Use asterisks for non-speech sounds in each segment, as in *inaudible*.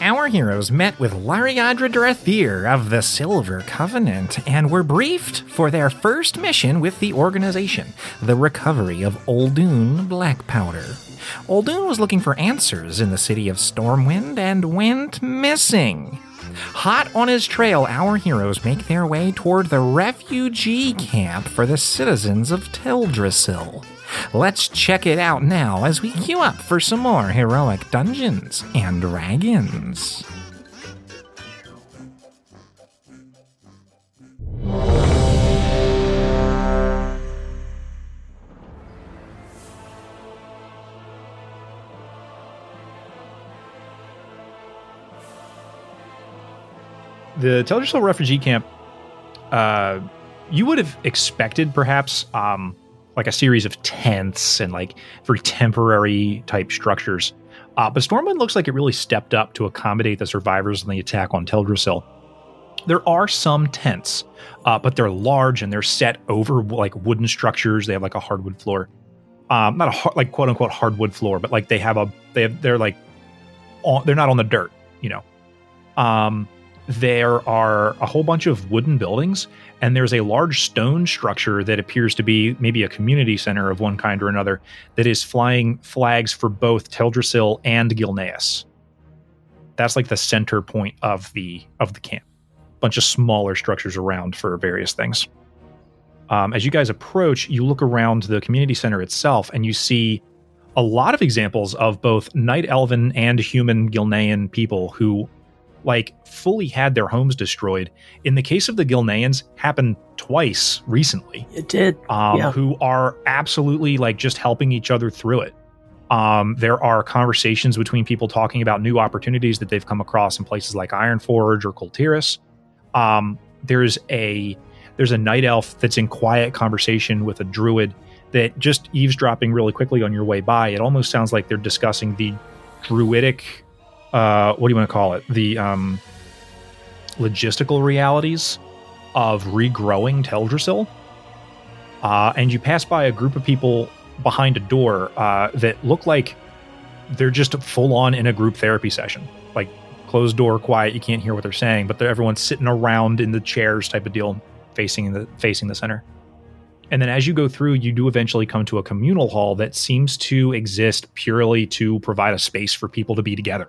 our heroes met with Lariadra Drathir of the Silver Covenant and were briefed for their first mission with the organization the recovery of Oldoon Black Powder. Oldun was looking for answers in the city of Stormwind and went missing. Hot on his trail, our heroes make their way toward the refugee camp for the citizens of Teldrassil. Let's check it out now as we queue up for some more heroic Dungeons and Dragons. the Teldrassil refugee camp, uh, you would have expected perhaps um, like a series of tents and like very temporary type structures. Uh, but Stormwind looks like it really stepped up to accommodate the survivors in the attack on Teldrassil. There are some tents, uh, but they're large and they're set over like wooden structures. They have like a hardwood floor, um, not a hard, like quote unquote hardwood floor, but like they have a they have they're like on, they're not on the dirt, you know. Um, there are a whole bunch of wooden buildings, and there's a large stone structure that appears to be maybe a community center of one kind or another that is flying flags for both Teldrassil and Gilneas. That's like the center point of the of the camp. Bunch of smaller structures around for various things. Um, as you guys approach, you look around the community center itself, and you see a lot of examples of both night elven and human Gilnean people who like fully had their homes destroyed. In the case of the Gilneans, happened twice recently. It did. Um, Yeah. Who are absolutely like just helping each other through it. Um, there are conversations between people talking about new opportunities that they've come across in places like Ironforge or Kul Tiras. Um, there's a there's a night elf that's in quiet conversation with a druid that just eavesdropping really quickly on your way by. It almost sounds like they're discussing the druidic uh, what do you want to call it? The um, logistical realities of regrowing Teldrassil. Uh, and you pass by a group of people behind a door uh, that look like they're just full on in a group therapy session. Like closed door, quiet, you can't hear what they're saying, but they're, everyone's sitting around in the chairs type of deal, facing the facing the center. And then as you go through, you do eventually come to a communal hall that seems to exist purely to provide a space for people to be together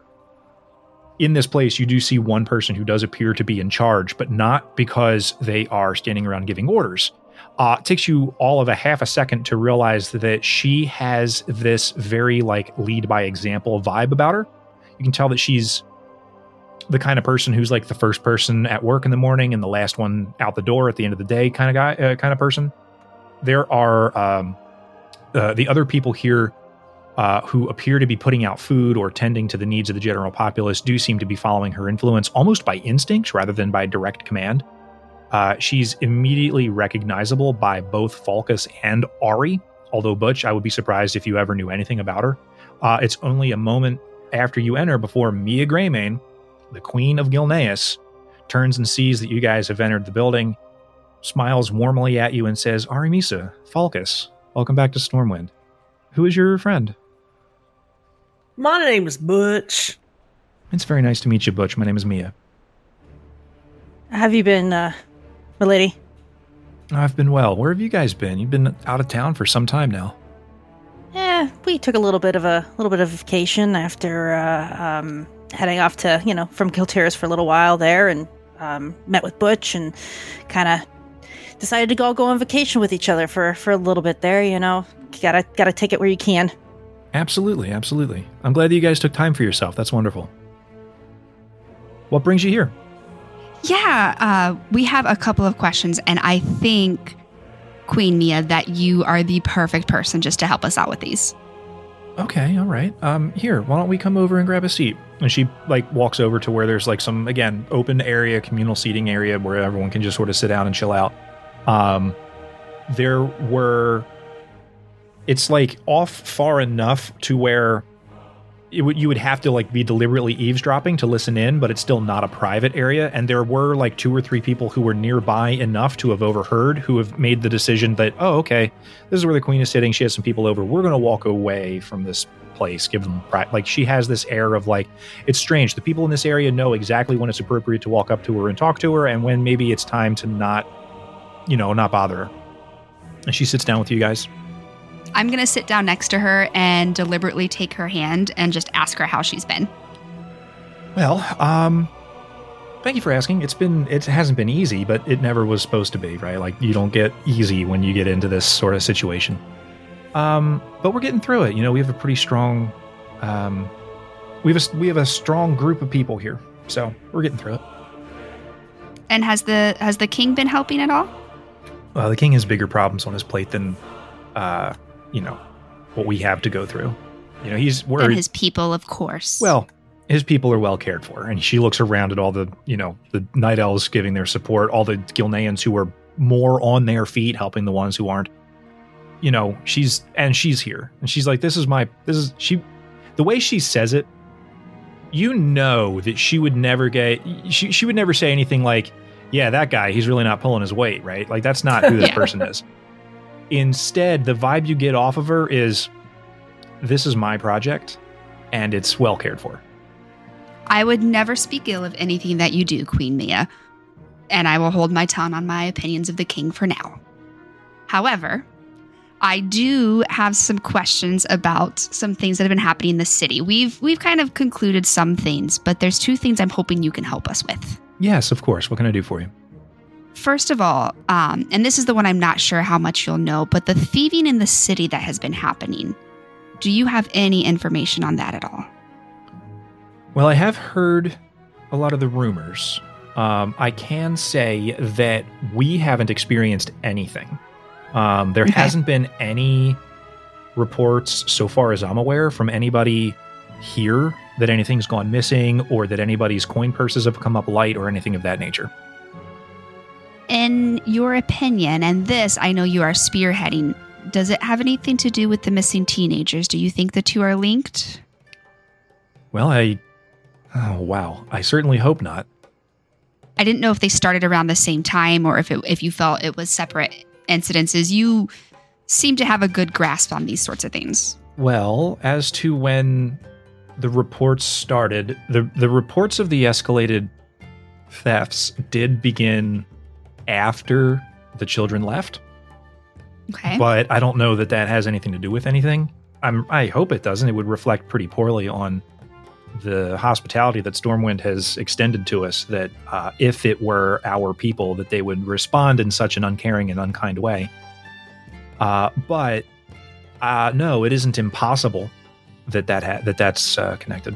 in this place, you do see one person who does appear to be in charge, but not because they are standing around giving orders. Uh, it takes you all of a half a second to realize that she has this very like lead by example vibe about her. You can tell that she's the kind of person who's like the first person at work in the morning and the last one out the door at the end of the day kind of guy, uh, kind of person. There are um, uh, the other people here uh, who appear to be putting out food or tending to the needs of the general populace do seem to be following her influence almost by instinct rather than by direct command. Uh, she's immediately recognizable by both Falcus and Ari, although Butch, I would be surprised if you ever knew anything about her. Uh, it's only a moment after you enter before Mia Greymane, the Queen of Gilneas, turns and sees that you guys have entered the building, smiles warmly at you, and says, Ari Misa, Falcus, welcome back to Stormwind. Who is your friend? My name is Butch. It's very nice to meet you, Butch. My name is Mia. Have you been, uh, milady? I've been well. Where have you guys been? You've been out of town for some time now. Eh, we took a little bit of a little bit of vacation after uh, um, heading off to you know from Kul Tiras for a little while there, and um, met with Butch and kind of decided to go go on vacation with each other for for a little bit there. You know, gotta gotta take it where you can. Absolutely, absolutely. I'm glad that you guys took time for yourself. That's wonderful. What brings you here? Yeah, uh, we have a couple of questions, and I think, Queen Mia, that you are the perfect person just to help us out with these. Okay, all right. Um, here, why don't we come over and grab a seat? And she like walks over to where there's like some again open area, communal seating area where everyone can just sort of sit down and chill out. Um, there were, it's like off far enough to where would you would have to like be deliberately eavesdropping to listen in, but it's still not a private area. And there were like two or three people who were nearby enough to have overheard, who have made the decision that oh okay, this is where the queen is sitting. She has some people over. We're going to walk away from this place. Give them like she has this air of like it's strange. The people in this area know exactly when it's appropriate to walk up to her and talk to her, and when maybe it's time to not, you know, not bother her. And she sits down with you guys. I'm going to sit down next to her and deliberately take her hand and just ask her how she's been. Well, um, thank you for asking. It's been it hasn't been easy, but it never was supposed to be, right? Like you don't get easy when you get into this sort of situation. Um, but we're getting through it. You know, we have a pretty strong, um, we have a, we have a strong group of people here, so we're getting through it. And has the has the king been helping at all? Well, the king has bigger problems on his plate than, uh, you know, what we have to go through. You know, he's And his people, of course. Well, his people are well cared for, and she looks around at all the, you know, the night elves giving their support, all the Gilneans who are more on their feet, helping the ones who aren't. You know, she's and she's here, and she's like, "This is my, this is she." The way she says it, you know that she would never get, she she would never say anything like, "Yeah, that guy, he's really not pulling his weight," right? Like that's not who this *laughs* Yeah. person is. Instead, the vibe you get off of her is, "This is my project, and it's well cared for." I would never speak ill of anything that you do, Queen Mia, and I will hold my tongue on my opinions of the king for now. However, I do have some questions about some things that have been happening in the city. We've we've kind of concluded some things, but there's two things I'm hoping you can help us with. Yes, of course. What can I do for you? First of all, um, and this is the one I'm not sure how much you'll know, but the thieving in the city that has been happening. Do you have any information on that at all? Well, I have heard a lot of the rumors. Um, I can say that we haven't experienced anything. Um, there Okay. hasn't been any reports, so far as I'm aware, from anybody here that anything's gone missing or that anybody's coin purses have come up light or anything of that nature. In your opinion, and this I know you are spearheading, does it have anything to do with the missing teenagers? Do you think the two are linked? Well, I. Oh, wow. I certainly hope not. I didn't know if they started around the same time or if it, if you felt it was separate incidences. You seem to have a good grasp on these sorts of things. Well, as to when the reports started, the the reports of the escalated thefts did begin after the children left, Okay. but I don't know that that has anything to do with anything. I'm I hope it doesn't. It would reflect pretty poorly on the hospitality that Stormwind has extended to us. That uh, if it were our people, that they would respond in such an uncaring and unkind way. Uh, but uh, no, it isn't impossible that that ha- that that's uh, connected.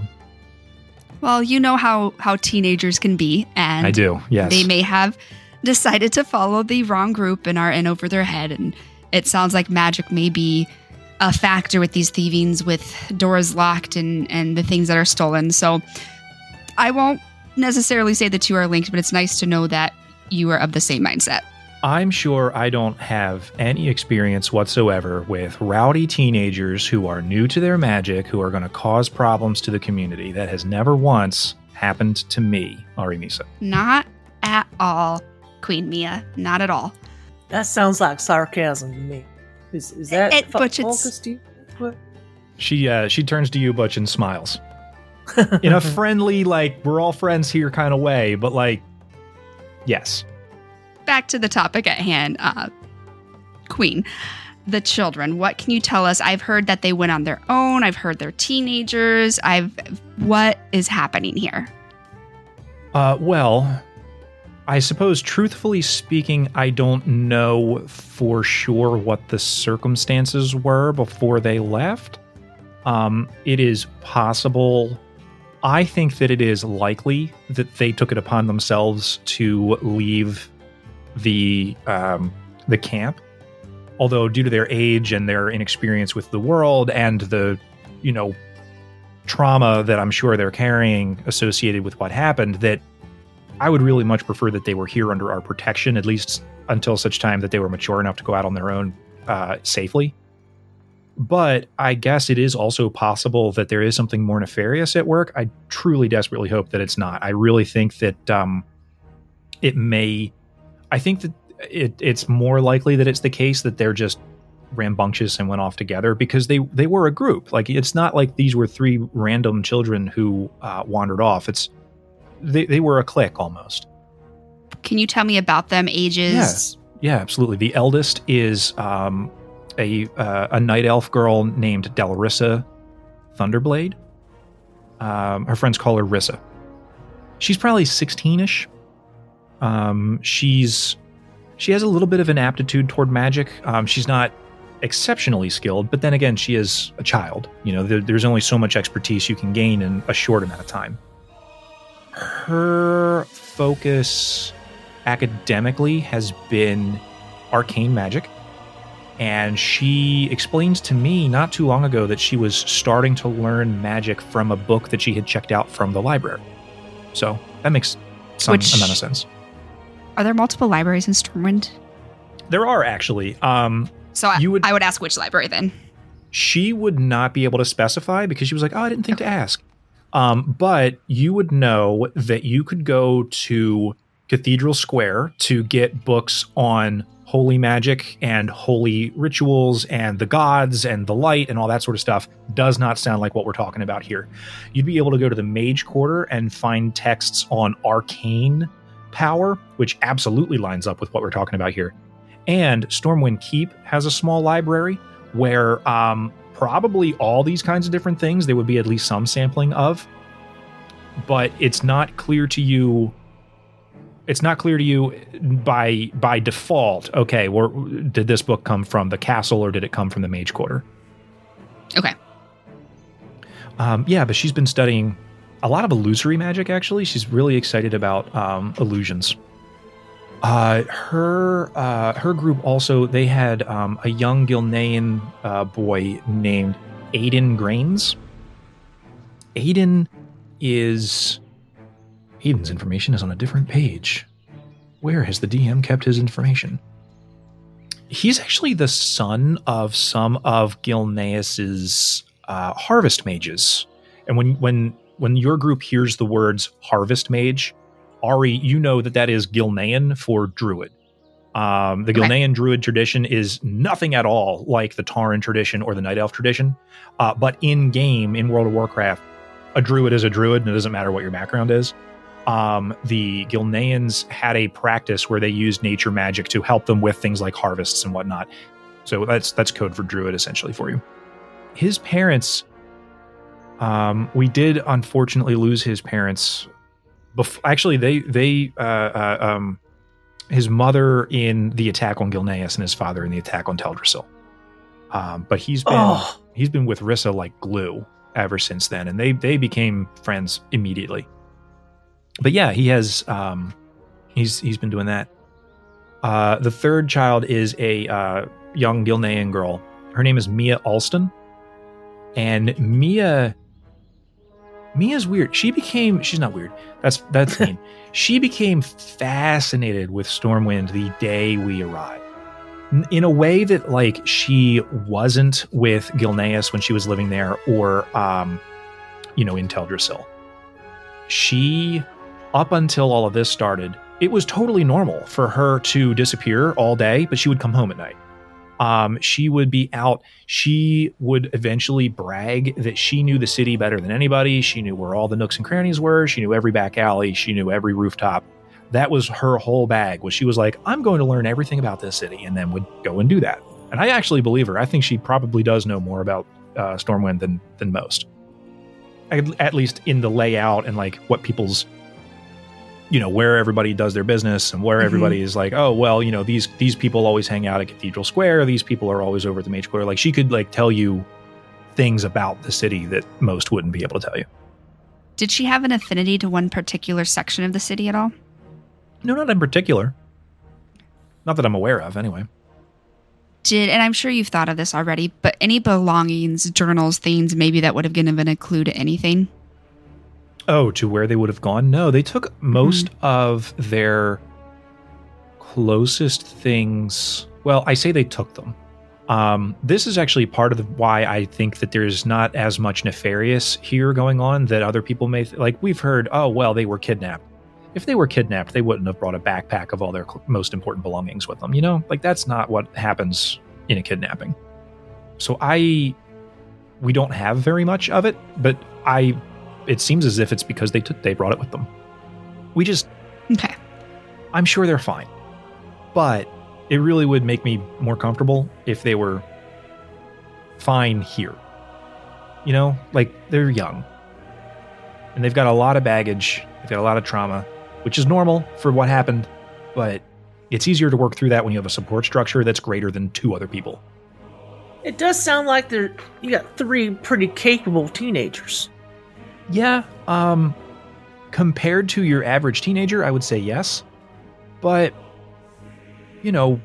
well, you know how how teenagers can be, and I do. Yes. they may have decided to follow the wrong group and are in over their head. And it sounds like magic may be a factor with these thievings, with doors locked and and the things that are stolen. So I won't necessarily say the two are linked, but it's nice to know that you are of the same mindset. I'm sure I don't have any experience whatsoever with rowdy teenagers who are new to their magic, who are going to cause problems to the community. That has never once happened to me, Arimisa. Not at all, Queen Mia. Not at all. That sounds like sarcasm to me. Is, is that It- fu- Butch, it's- focused you? What? She uh, she turns to you, Butch, and smiles *laughs* in a friendly, like we're all friends here kind of way, but like, yes. Back to the topic at hand, uh, Queen. The children. What can you tell us? I've heard that they went on their own. I've heard they're teenagers. I've. What is happening here? Uh, well, I suppose, truthfully speaking, I don't know for sure what the circumstances were before they left. Um, it is possible. I think that it is likely that they took it upon themselves to leave the um, the camp. Although, due to their age and their inexperience with the world and the you know, trauma that I'm sure they're carrying associated with what happened that I would really much prefer that they were here under our protection, at least until such time that they were mature enough to go out on their own uh, safely. But I guess it is also possible that there is something more nefarious at work. I truly, desperately hope that it's not. I really think that um, it may. I think that it, it's more likely that it's the case that they're just rambunctious and went off together because they they were a group. Like it's not like these were three random children who uh, wandered off. It's they they were a clique almost. Can you tell me about them? Ages? Yeah, absolutely. The eldest is um, a uh, a night elf girl named Delrissa Thunderblade. Um, her friends call her Rissa. She's probably sixteen-ish. Um, she's she has a little bit of an aptitude toward magic. Um, she's not exceptionally skilled, but then again, she is a child. You know, there, there's only so much expertise you can gain in a short amount of time. Her focus academically has been arcane magic. And she explains to me not too long ago that she was starting to learn magic from a book that she had checked out from the library. So that makes some Which- amount of sense. Are there multiple libraries in Stormwind? There are actually. Um, So I, You would- I would ask which library then. she would not be able to specify because she was like, "Oh, I didn't think to ask." Um, but you would know that you could go to Cathedral Square to get books on holy magic and holy rituals and the gods and the light and all that sort of stuff. Does not sound like what we're talking about here. You'd be able to go to the Mage Quarter and find texts on arcane power, which absolutely lines up with what we're talking about here. And Stormwind Keep has a small library where um, probably all these kinds of different things there would be at least some sampling of but it's not clear to you it's not clear to you by by default okay where did this book come from the castle or did it come from the mage quarter? Okay. um, yeah but she's been studying a lot of illusory magic actually. She's really excited about um, illusions uh, her uh, her group also they had um, a young Gilnean uh, boy named Aiden Grains. Aiden is Aiden's information is on a different page. Where has the DM kept his information? He's actually the son of some of Gilneas's uh, harvest mages, and when when when your group hears the words harvest mage, Ari, you know that that is Gilnean for druid. Um, the Okay. Gilnean druid tradition is nothing at all like the Tauren tradition or the Night Elf tradition. Uh, but in game, in World of Warcraft, a druid is a druid, and it doesn't matter what your background is. Um, the Gilneans had a practice where they used nature magic to help them with things like harvests and whatnot. So that's that's code for druid essentially for you. His parents, um, we did unfortunately lose his parents bef- actually they they uh, uh, um his mother in the attack on Gilneas and his father in the attack on Teldrassil. Um, but he's been Oh, he's been with Rissa like glue ever since then, and they they became friends immediately. But yeah, he has um, he's he's been doing that. Uh, the third child is a uh, young Gilnean girl. Her name is Mia Alston, and Mia Mia's weird. She became she's not weird. That's that's *laughs* mean. she became fascinated with Stormwind the day we arrived. In a way that like she wasn't with Gilneas when she was living there or um you know in Teldrassil. She up until all of this started, it was totally normal for her to disappear all day, but she would come home at night. Um, she would be out. She would eventually brag that she knew the city better than anybody. She knew where all the nooks and crannies were. She knew every back alley. She knew every rooftop. That was her whole bag. Was she was like, I'm going to learn everything about this city, and then would go and do that. And I actually believe her. I think she probably does know more about uh, Stormwind than than most. At, at least in the layout and like what people's you know where everybody does their business and where Mhm. everybody is like oh well you know these these people always hang out at cathedral square these people are always over at the mage square like she could like tell you things about the city that most wouldn't be able to tell you Did she have an affinity to one particular section of the city at all? no not in particular not that i'm aware of anyway Did and I'm sure you've thought of this already, but any belongings, journals, things maybe that would have given a clue to anything? Oh, to where they would have gone? No, they took most of their closest things. Well, I say they took them. Um, this is actually part of the, why I think that there's not as much nefarious here going on that other people may th- like. We've heard, oh well, they were kidnapped. If they were kidnapped, they wouldn't have brought a backpack of all their cl- most important belongings with them. You know, like that's not what happens in a kidnapping. So I, we don't have very much of it, but I, it seems as if it's because they took they brought it with them. We just Okay. I'm sure they're fine. But it really would make me more comfortable if they were fine here. You know, like they're young. And they've got a lot of baggage, they've got a lot of trauma, which is normal for what happened, but it's easier to work through that when you have a support structure that's greater than two other people. It does sound like they're you got three pretty capable teenagers. Yeah, um compared to your average teenager, I would say yes. But you know,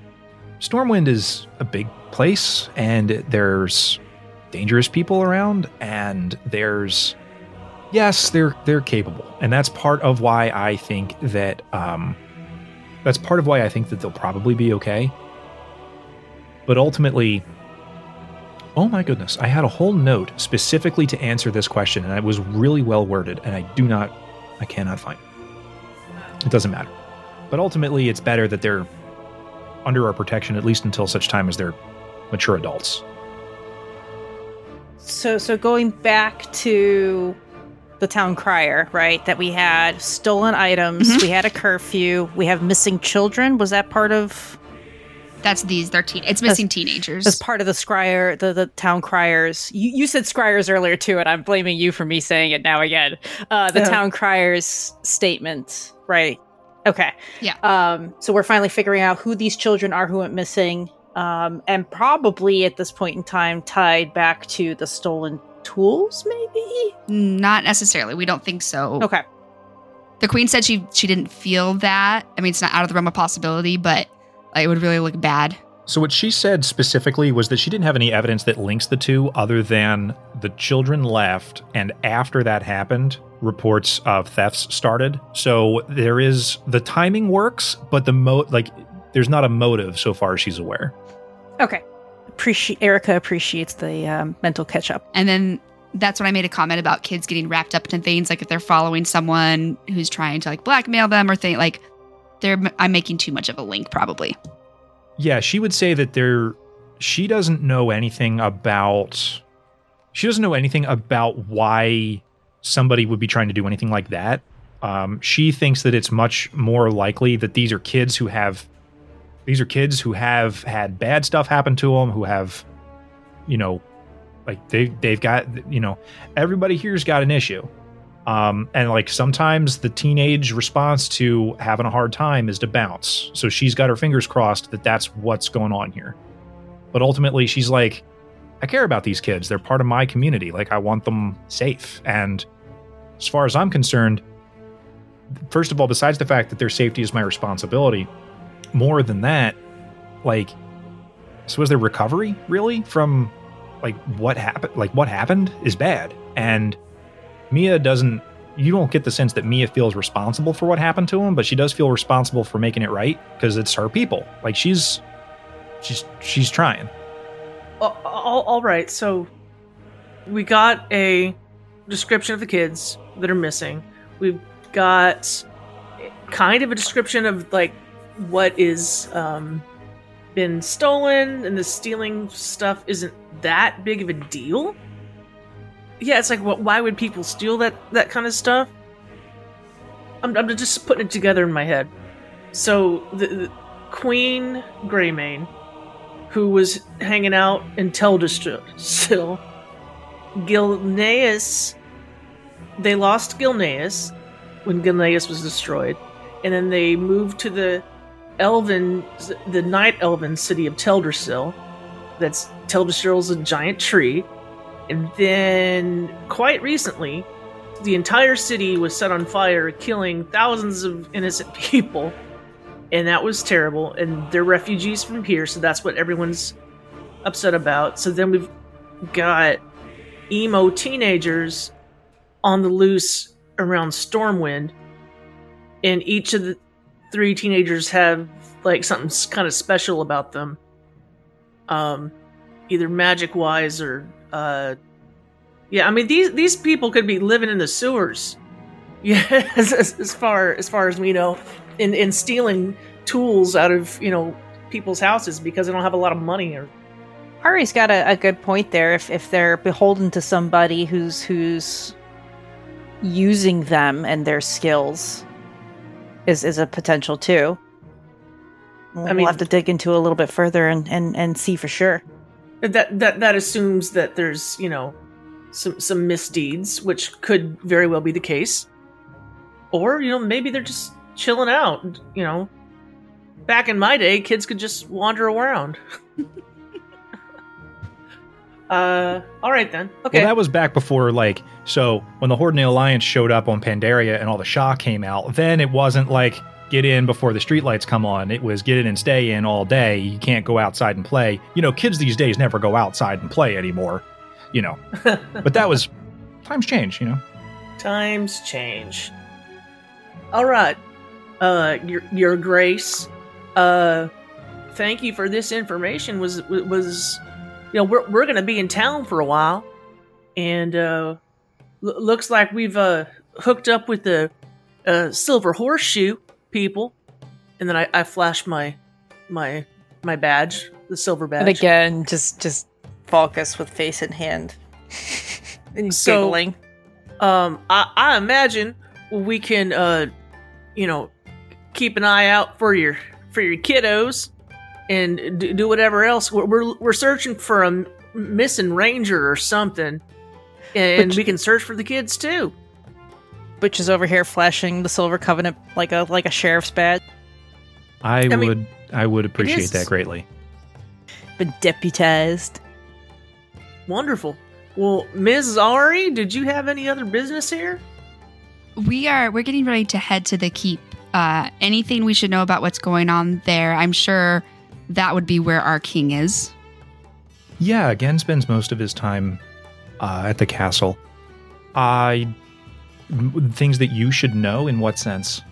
Stormwind is a big place and there's dangerous people around and there's yes, they're they're capable. And that's part of why I think that um that's part of why I think that they'll probably be okay. But ultimately, Oh my goodness, I had a whole note specifically to answer this question, and it was really well worded, and I do not, I cannot find it. It doesn't matter. But ultimately, it's better that they're under our protection, at least until such time as they're mature adults. So, so going back to the town crier, right? That we had stolen items, Mhm. we had a curfew, we have missing children. Was that part of That's these. They're teen. It's missing teenagers. as part of the scryer, the the town criers? You, you said scryers earlier too, and I'm blaming you for me saying it now again. Uh, the Yeah. town criers statement, right? Okay. Yeah. Um. So we're finally figuring out who these children are who went missing. Um. And probably at this point in time, tied back to the stolen tools, maybe. Not necessarily. We don't think so. Okay. The queen said she she didn't feel that. I mean, it's not out of the realm of possibility, but like, it would really look bad. So, what she said specifically was that she didn't have any evidence that links the two other than the children left, and after that happened, reports of thefts started. So, there is the timing works, but the mo like, there's not a motive so far as she's aware. Okay. Appreciate Erica appreciates the um, mental catch up. And then that's when I made a comment about kids getting wrapped up in things like if they're following someone who's trying to like blackmail them or think like I'm making too much of a link probably. Yeah, she would say that there she doesn't know anything about she doesn't know anything about why somebody would be trying to do anything like that. Um, she thinks that it's much more likely that these are kids who have these are kids who have had bad stuff happen to them, who have, you know, like they they've got you know everybody here's got an issue, um, and like sometimes the teenage response to having a hard time is to bounce. So she's got her fingers crossed that that's what's going on here. But ultimately, she's like, I care about these kids. They're part of my community. Like, I want them safe. And as far as I'm concerned, first of all, besides the fact that their safety is my responsibility, more than that, like, so was their recovery really from like what happened? Like, what happened is bad. And Mia doesn't, you don't get the sense that Mia feels responsible for what happened to him, but she does feel responsible for making it right because it's her people. Like, she's, she's, she's trying. All, all, right, so we got a description of the kids that are missing. We've got kind of a description of like what is um been stolen and the stealing stuff isn't that big of a deal. Yeah, it's like why would people steal that that kind of stuff? I'm I'm just putting it together in my head. So the, the Queen Greymane who was hanging out in Teldrassil. Gilneas, they lost Gilneas when Gilneas was destroyed, and then they moved to the Elven, the Night Elven city of Teldrassil. That's Teldrassil's a giant tree, and then quite recently, the entire city was set on fire, killing thousands of innocent *laughs* people and that was terrible. And they're refugees from here, so that's what everyone's upset about. So then we've got emo teenagers on the loose around Stormwind, and each of the three teenagers have like something kind of special about them. Um, either magic wise or uh, yeah. I mean these these people could be living in the sewers. *laughs* Yeah, as, as, far as far as we know, in in stealing tools out of you know people's houses because they don't have a lot of money or Ari's got a, a good point there. If if they're beholden to somebody who's who's using them and their skills is is a potential too. We'll, I mean- have to dig into a little bit further and, and, and see for sure. That that that assumes that there's you know some some misdeeds which could very well be the case. Or you know maybe they're just chilling out you know. Back in my day kids could just wander around. *laughs* Uh all right then. Okay. Well, that was back before, like, so when the Horde and the Alliance showed up on Pandaria and all the Sha came out, then it wasn't like get in before the streetlights come on. It was get in and stay in all day. You can't go outside and play. You know, kids these days never go outside and play anymore, you know. *laughs* but that was, times change, you know. times change all right uh your your grace uh thank you for this information was was you know we're, we're gonna be in town for a while and uh l- looks like we've uh hooked up with the uh silver horseshoe people and then i i flash my my my badge the silver badge And again, just just Falcus with face in hand. *laughs* and So- giggling. um i i imagine we can uh you know keep an eye out for your for your kiddos and do, do whatever else we're, we're we're searching for a missing ranger or something and we can search for the kids too Butch is over here flashing the silver covenant like a like a sheriff's badge. I, mean, would, I would appreciate that greatly. Been deputized. wonderful well ms ari did you have any other business here We are we're getting ready to head to the keep. Uh, anything we should know about what's going on there? I'm sure that would be where our king is. Yeah, Genn spends most of his time uh, at the castle. I m- things that you should know in what sense?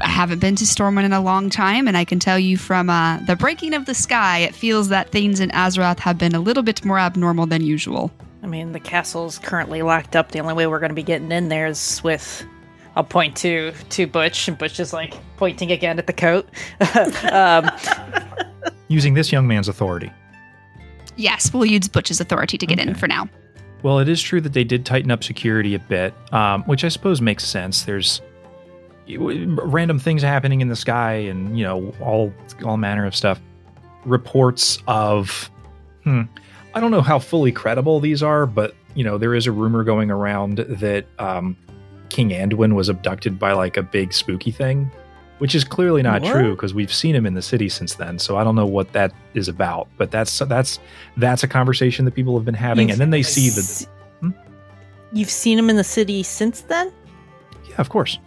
I haven't been to Stormwind in a long time, and I can tell you from uh, the breaking of the sky, it feels that things in Azeroth have been a little bit more abnormal than usual. I mean, the castle's currently locked up. The only way we're going to be getting in there is with. I'll point to to Butch, and Butch is like pointing again at the coat. *laughs* um, Using this young man's authority. Yes, we'll use Butch's authority to get in for now. Well, it is true that they did tighten up security a bit, um, which I suppose makes sense. There's random things happening in the sky, and you know all all manner of stuff. Reports of, hmm, I don't know how fully credible these are, but you know there is a rumor going around that um, King Anduin was abducted by like a big spooky thing, which is clearly not What? true because we've seen him in the city since then. So I don't know what that is about, but that's that's that's a conversation that people have been having, and then they see the Hmm? You've seen him in the city since then? Yeah, of course.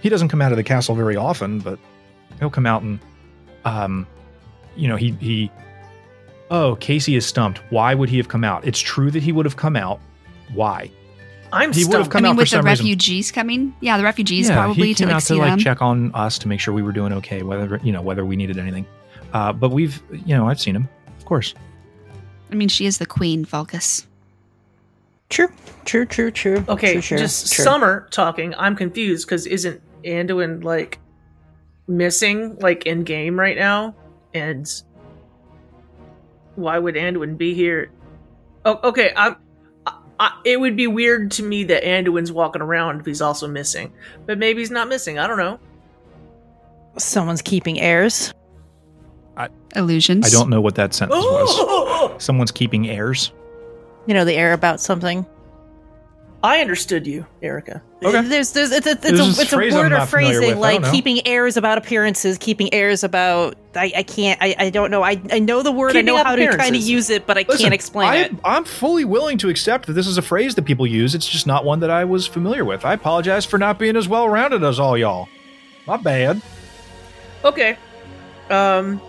He doesn't come out of the castle very often, but he'll come out and, um, you know, he he. Oh, Casey is stumped. Why would he have come out? It's true that he would have come out. Why? I'm He would've stumped. come I out mean, for with the some reason. refugees coming, yeah, the refugees yeah, probably he to came like out see to like them. check on us to make sure we were doing okay, whether you know whether we needed anything. Uh, but we've, you know, I've seen him, of course. I mean, she is the queen, Falcus. True, true, true, true. Okay, true, true, just true. Summer talking. I'm confused because isn't Anduin like missing like in game right now? And why would Anduin be here? Oh, okay. I'm. I, I, it would be weird to me that Anduin's walking around if he's also missing, but maybe he's not missing. I don't know. Someone's keeping heirs. Illusions. I don't know what that sentence was. *gasps* Someone's keeping heirs. You know, the air about something. I understood you, Erica. Okay. There's, there's, it's a, it's There's a, it's a word or not phrasing with. Like keeping airs about appearances, keeping airs about. I, I can't. I, I don't know. I, I know the word. Keeping I know how to kind of use it, but I Listen, can't explain I, it. I'm fully willing to accept that this is a phrase that people use. It's just not one that I was familiar with. I apologize for not being as well rounded as all y'all. My bad. Okay. Um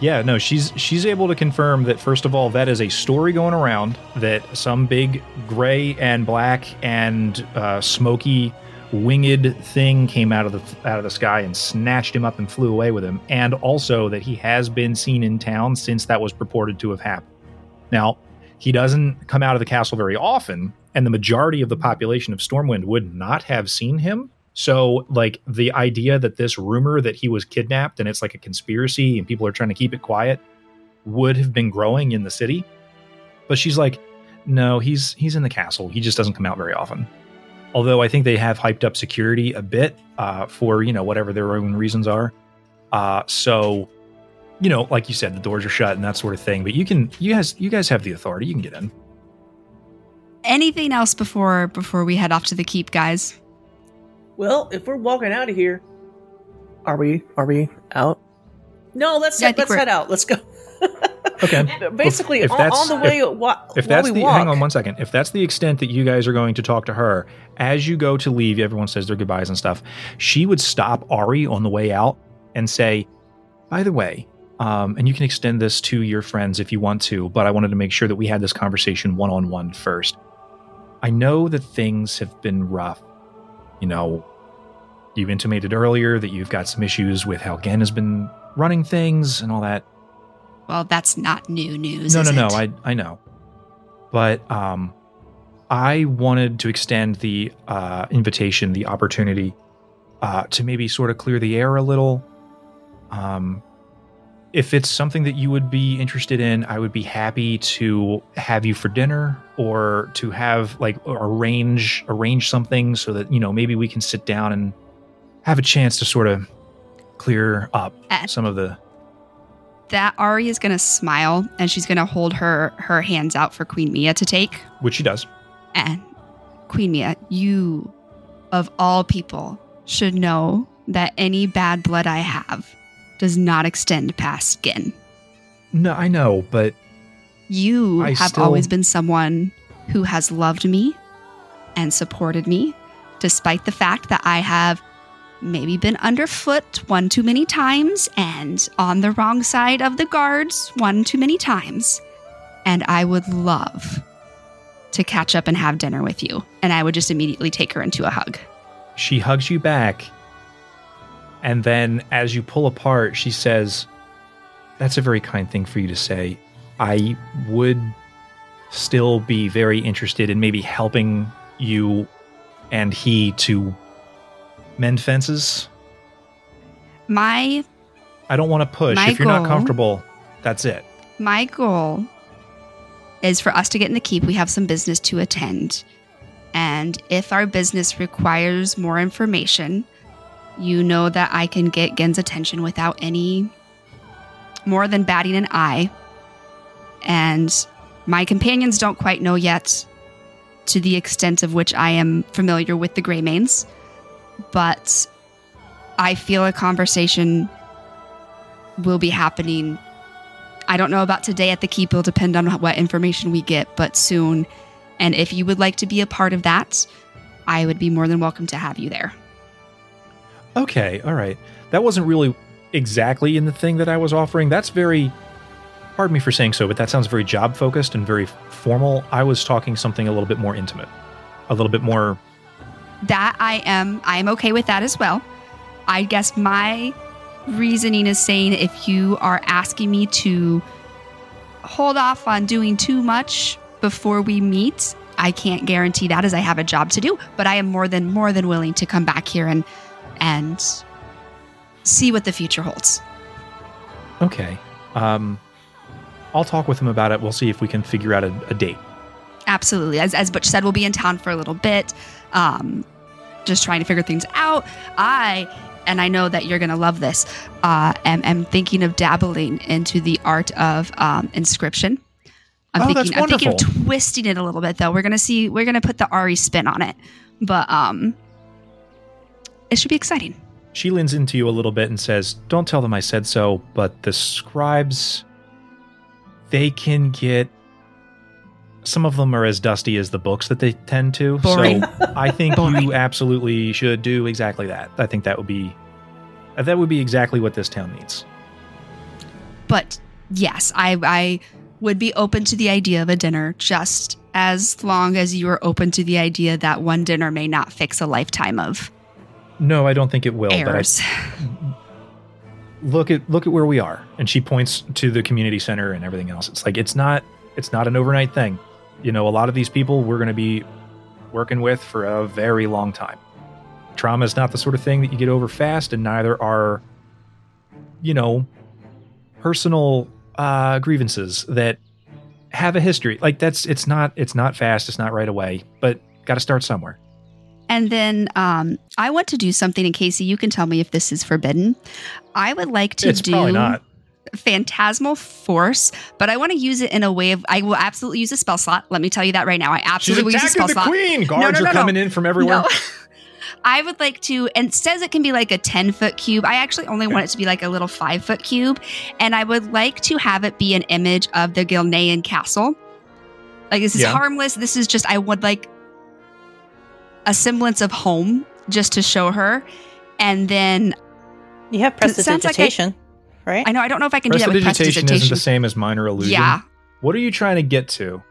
Yeah, no, she's she's able to confirm that first of all, that is a story going around that some big gray and black and uh, smoky winged thing came out of the out of the sky and snatched him up and flew away with him, and also that he has been seen in town since that was purported to have happened. Now, he doesn't come out of the castle very often, and the majority of the population of Stormwind would not have seen him. So, like the idea that this rumor that he was kidnapped and it's like a conspiracy and people are trying to keep it quiet would have been growing in the city. But she's like, no, he's he's in the castle. He just doesn't come out very often. Although I think they have hyped up security a bit uh, for you know whatever their own reasons are. Uh, so, you know, like you said, the doors are shut and that sort of thing. But you can, you guys, you guys have the authority. You can get in. Anything else before before we head off to the keep, guys? Well, if we're walking out of here, are we? Are we out? No, let's Yeah, head, let's head out. Let's go. *laughs* Okay. *laughs* Basically, If on, that's- on the way, wa- If that's we the walk, hang on one second. If that's the extent that you guys are going to talk to her, as you go to leave, everyone says their goodbyes and stuff. She would stop Ari on the way out and say, "By the way, um, and you can extend this to your friends if you want to, but I wanted to make sure that we had this conversation one on one first. I know that things have been rough. You know, you've intimated earlier that you've got some issues with how Genn has been running things and all that. Well, that's not new news. No, no, no. it? I I know, but um, I wanted to extend the uh, invitation, the opportunity, uh, to maybe sort of clear the air a little. Um, if it's something that you would be interested in, I would be happy to have you for dinner or to have like arrange arrange something so that you know maybe we can sit down and have a chance to sort of clear up Uh, some of the that Ari is going to smile and she's going to hold her her hands out for Queen Mia to take. which she does. And Queen Mia, you of all people should know that any bad blood I have does not extend past skin. No, I know, but You I have still- always been someone who has loved me and supported me, despite the fact that I have maybe been underfoot one too many times and on the wrong side of the guards one too many times. And I would love to catch up and have dinner with you. And I would just immediately take her into a hug. She hugs you back. And then as you pull apart, she says, That's a very kind thing for you to say. I would still be very interested in maybe helping you and he to mend fences. My I don't want to push. If you're not comfortable, that's it. my goal is for us to get in the keep. We have some business to attend. And if our business requires more information, you know that I can get Genn's attention without any more than batting an eye. And my companions don't quite know yet to the extent of which I am familiar with the Greymanes, but I feel a conversation will be happening I don't know about today at the keep. It'll depend on what information we get, but soon. And if you would like to be a part of that, I would be more than welcome to have you there. Okay, all right. That wasn't really exactly in the thing that I was offering. That's very, pardon me for saying so, but that sounds very job focused and very formal. I was talking something a little bit more intimate, a little bit more. That I am I am okay with that as well. I guess my reasoning is saying if you are asking me to hold off on doing too much before we meet, I can't guarantee that as I have a job to do, but I am more than more than willing to come back here and and see what the future holds. Okay. Um, I'll talk with him about it. We'll see if we can figure out a, a date. Absolutely. As, as Butch said, we'll be in town for a little bit, um, just trying to figure things out. I, and I know that you're going to love this, uh, am, am thinking of dabbling into the art of um, inscription. I'm Oh, thinking, that's I'm thinking of twisting it a little bit, though. We're going to see, we're going to put the Ari spin on it, but um, it should be exciting. She leans into you a little bit and says, Don't tell them I said so, but the scribes, they can get. Some of them are as dusty as the books that they tend to. Boring. So I think *laughs* you absolutely should do exactly that. I think that would be. That would be exactly what this town needs. but yes, I I would be open to the idea of a dinner just as long as you are open to the idea that one dinner may not fix a lifetime of No, I don't think it will. But I, look at look at where we are, and she points to the community center and everything else. It's like it's not it's not an overnight thing. You know, a lot of these people we're going to be working with for a very long time. Trauma is not the sort of thing that you get over fast, and neither are, you know, personal uh, grievances that have a history. Like that's it's not it's not fast. It's not right away, but got to start somewhere. And then um, I want to do something, and Casey, you can tell me if this is forbidden. I would like to it's do probably not. phantasmal force, but I want to use it in a way of I will absolutely use a spell slot. Let me tell you that right now. I absolutely will use a spell slot. queen. no, no, are no. coming in from everywhere. No. *laughs* I would like to, and it says it can be like a 10 foot cube. I actually only want it to be like a little five foot cube. And I would like to have it be an image of the Gilnean castle. Like, this is Yeah. harmless. This is just, I would like a semblance of home just to show her. And then You have it sounds like I- prestidigitation, right? I know I don't know if I can do that with Prestidigitation isn't the same as minor illusion. Yeah. What are you trying to get to?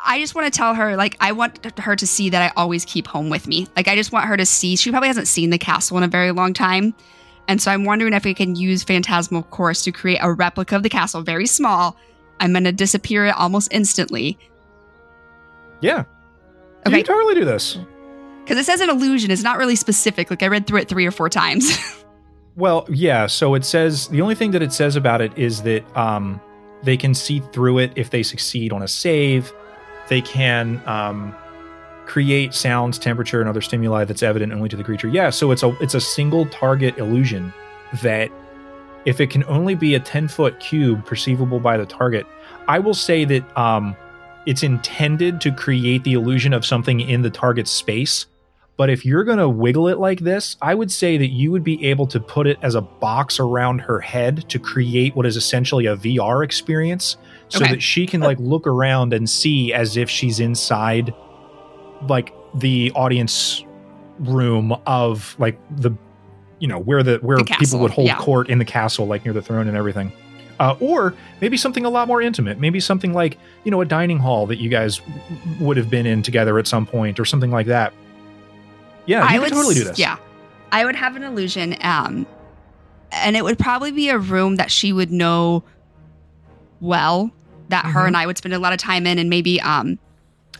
I just want to tell her, like, I want her to see that I always keep home with me. Like, I just want her to see. She probably hasn't seen the castle in a very long time. And so I'm wondering if we can use Phantasmal Force to create a replica of the castle, very small. I'm going to disappear it almost instantly. Yeah. You Okay. can totally do this. Because it says an illusion. It's not really specific. Like, I read through it three or four times. *laughs* Well, yeah. So it says the only thing that it says about it is that um, they can see through it if they succeed on a save. They can um, create sounds, temperature, and other stimuli that's evident only to the creature. Yeah. So it's a it's a single target illusion that if it can only be a ten foot cube perceivable by the target, I will say that um, it's intended to create the illusion of something in the target space. But if you're going to wiggle it like this, I would say that you would be able to put it as a box around her head to create what is essentially a VR experience so Okay. that she can like look around and see as if she's inside like the audience room of like the you know where the where The people would hold yeah. court in the castle like near the throne and everything. Uh, or maybe something a lot more intimate. Maybe something like, you know, a dining hall that you guys w- would have been in together at some point or something like that. Yeah, you I would totally do this. Yeah, I would have an illusion, um, and it would probably be a room that she would know well, that her Mhm. and I would spend a lot of time in, and maybe. Um,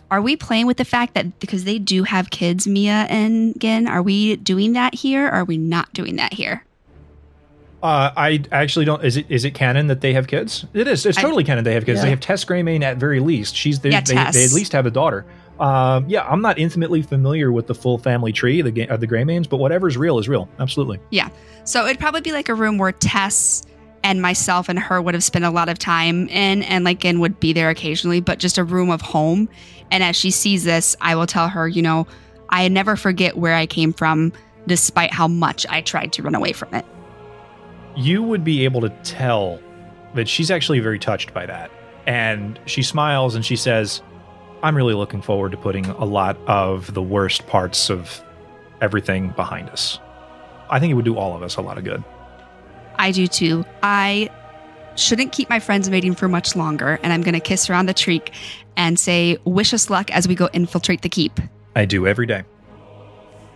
are we playing with the fact that because they do have kids, Mia and Genn? Are we doing that here? Or are we not doing that here? Uh, I actually don't. Is it is it canon that they have kids? It is. It's I- totally canon they have kids. Yeah. They have Tess Greymane at very least. She's the, Yeah, they, they at least have a daughter. Um, yeah, I'm not intimately familiar with the full family tree the, ga- of the Greymanes, but whatever's real is real. Absolutely. Yeah. So it'd probably be like a room where Tess and myself and her would have spent a lot of time in, and like Genn would be there occasionally, but just a room of home. And as she sees this, I will tell her, you know, I never forget where I came from, despite how much I tried to run away from it. You would be able to tell that she's actually very touched by that, and she smiles and she says, "I'm really looking forward to putting a lot of the worst parts of everything behind us. I think it would do all of us a lot of good." I do too. I shouldn't keep my friends waiting for much longer, and I'm going to kiss around the cheek and say, "Wish us luck as we go infiltrate the keep." I do every day.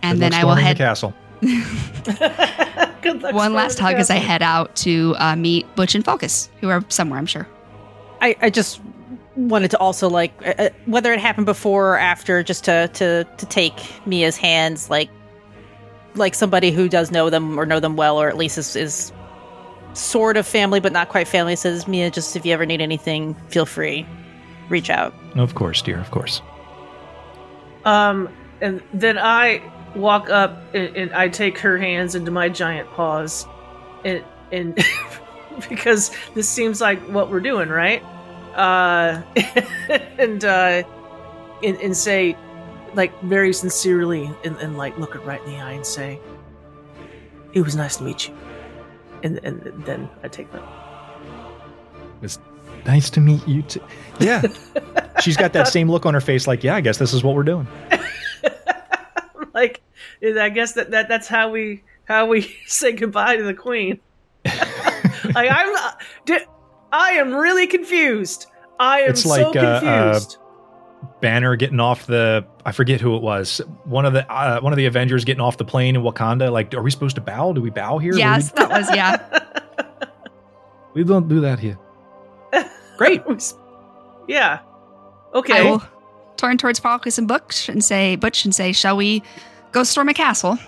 And Good then I will head the castle. *laughs* Good luck. one last the hug as I head out to uh, meet Butch and Falcus, who are somewhere, I'm sure. I, I just wanted to also like uh, uh, whether it happened before or after, just to to to take Mia's hands, like like somebody who does know them or know them well, or at least is, is sort of family but not quite family. Says Mia, just if you ever need anything, feel free, reach out. Of course, dear. Of course. Um, and then I walk up and, and I take her hands into my giant paws, and and *laughs* because this seems like what we're doing, right? Uh, *laughs* and uh, and, and say, like very sincerely, and, and like look her right in the eye and say, "It was nice to meet you." And and then I take that. It's Nice to meet you too. Yeah. *laughs* She's got that same look on her face, like, yeah, I guess this is what we're doing. *laughs* like, I guess that, that that's how we how we say goodbye to the queen. like I'm, uh, did, I am really confused. I am It's so like, uh, uh, confused. Banner getting off the I forget who it was. One of the uh, one of the Avengers getting off the plane in Wakanda. Like, are we supposed to bow? Do we bow here? Yes, that was yeah. We, *laughs* we don't do that here. *laughs* Great. yeah. Okay. I will turn towards Falcus and Butch and say, Butch and say, shall we go storm a castle?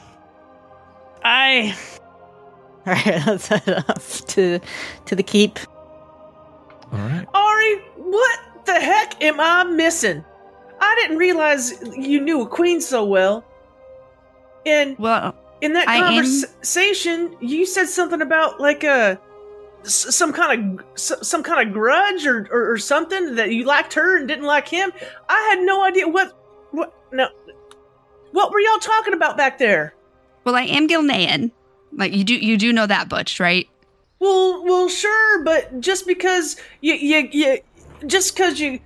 I. *laughs* All right, let's head off to to the keep. All right. Ari, what the heck am I missing? I didn't realize you knew a queen so well. And Well, in that I am- conversation, you said something about like a s- some kind of some kind of grudge or, or or something that you liked her and didn't like him. I had no idea what what no. What were y'all talking about back there? well, I am Gilnean. Like you do, you do know that, Butch, right? Well, well, sure, but just because you you you just because you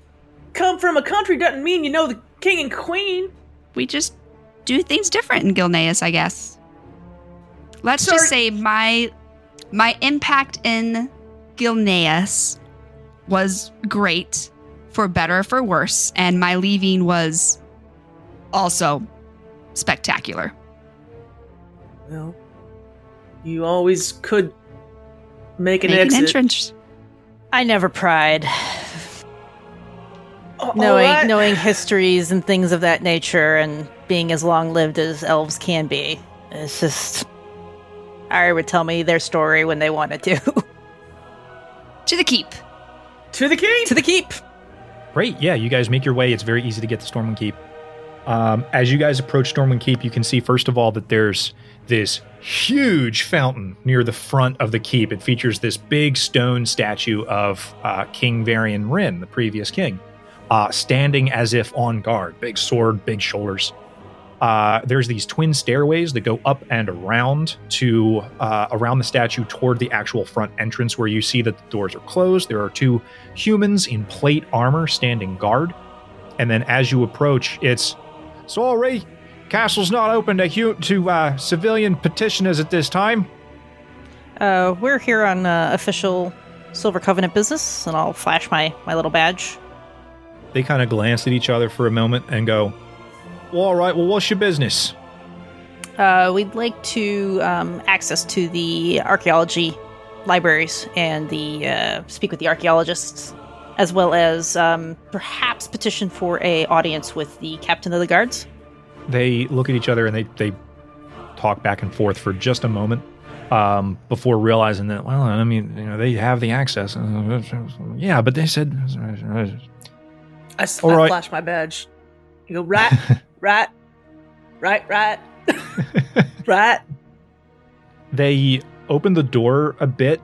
come from a country doesn't mean you know the king and queen. We just do things different in Gilneas, I guess. Let's Sorry. just say my my impact in Gilneas was great, for better or for worse, and my leaving was also spectacular. Well, you always could make an Make exit. an entrance. I never pried, Oh, knowing all right. knowing histories and things of that nature, and being as long lived as elves can be. It's just, Ari would tell me their story when they wanted to. *laughs* To the keep. to the keep. to the keep. Great. Yeah, you guys make your way. It's very easy to get to Stormwind Keep. Um, as you guys approach Stormwind Keep, you can see, first of all, that there's this huge fountain near the front of the keep. It features this big stone statue of uh, King Varian Wrynn, the previous king, uh, standing as if on guard. Big sword, big shoulders. Uh, there's these twin stairways that go up and around to uh, around the statue toward the actual front entrance, where you see that the doors are closed. There are two humans in plate armor standing guard. And then as you approach, it's sorry, castle's not open to hu- to uh, civilian petitioners at this time. Uh, we're here on uh, official Silver Covenant business, and I'll flash my my little badge. They kind of glance at each other for a moment and go, well, "All right, well, what's your business?" Uh, we'd like to um, access to the archaeology libraries and the uh, speak with the archaeologists, as well as um, perhaps petition for a audience with the captain of the guards. They look at each other and they they talk back and forth for just a moment um, before realizing that, well, I mean, you know, they have the access. Yeah, but they said, I, All I right. flash my badge. You go *laughs* right, right, right, right, right. they open the door a bit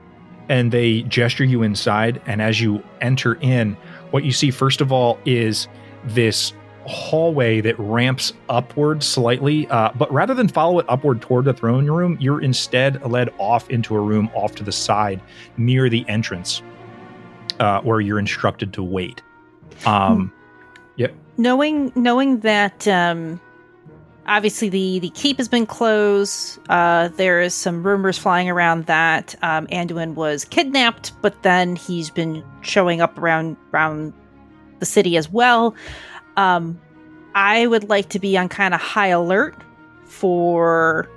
and they gesture you inside and as you enter in what you see first of all is this hallway that ramps upward slightly uh, but rather than follow it upward toward the throne room you're instead led off into a room off to the side near the entrance uh, where you're instructed to wait. Um, Knowing knowing that um, obviously the the keep has been closed, uh, there is some rumors flying around that um, Anduin was kidnapped, but then he's been showing up around around the city as well. Um, I would like to be on kind of high alert for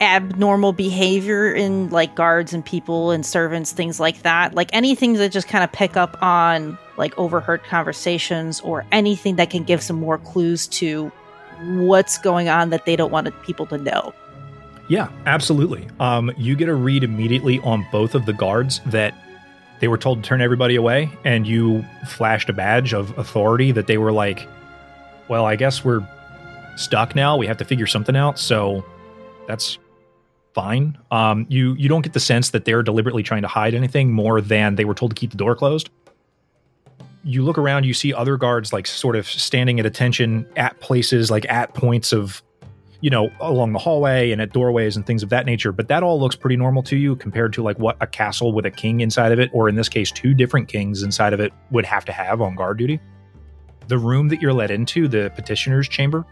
abnormal behavior in like guards and people and servants, things like that. Like anything that just kind of pick up on like overheard conversations or anything that can give some more clues to what's going on that they don't want people to know. Yeah, absolutely. Um, you get a read immediately on both of the guards that they were told to turn everybody away, and you flashed a badge of authority that they were like, "Well, I guess we're stuck now. We have to figure something out." So that's fine. Um, you you don't get the sense that they're deliberately trying to hide anything more than they were told to keep the door closed. You look around, you see other guards like sort of standing at attention at places like at points of you know, along the hallway and at doorways and things of that nature. But that all looks pretty normal to you compared to like what a castle with a king inside of it, or in this case, two different kings inside of it would have to have on guard duty. The room that you're led into, the petitioner's chamber,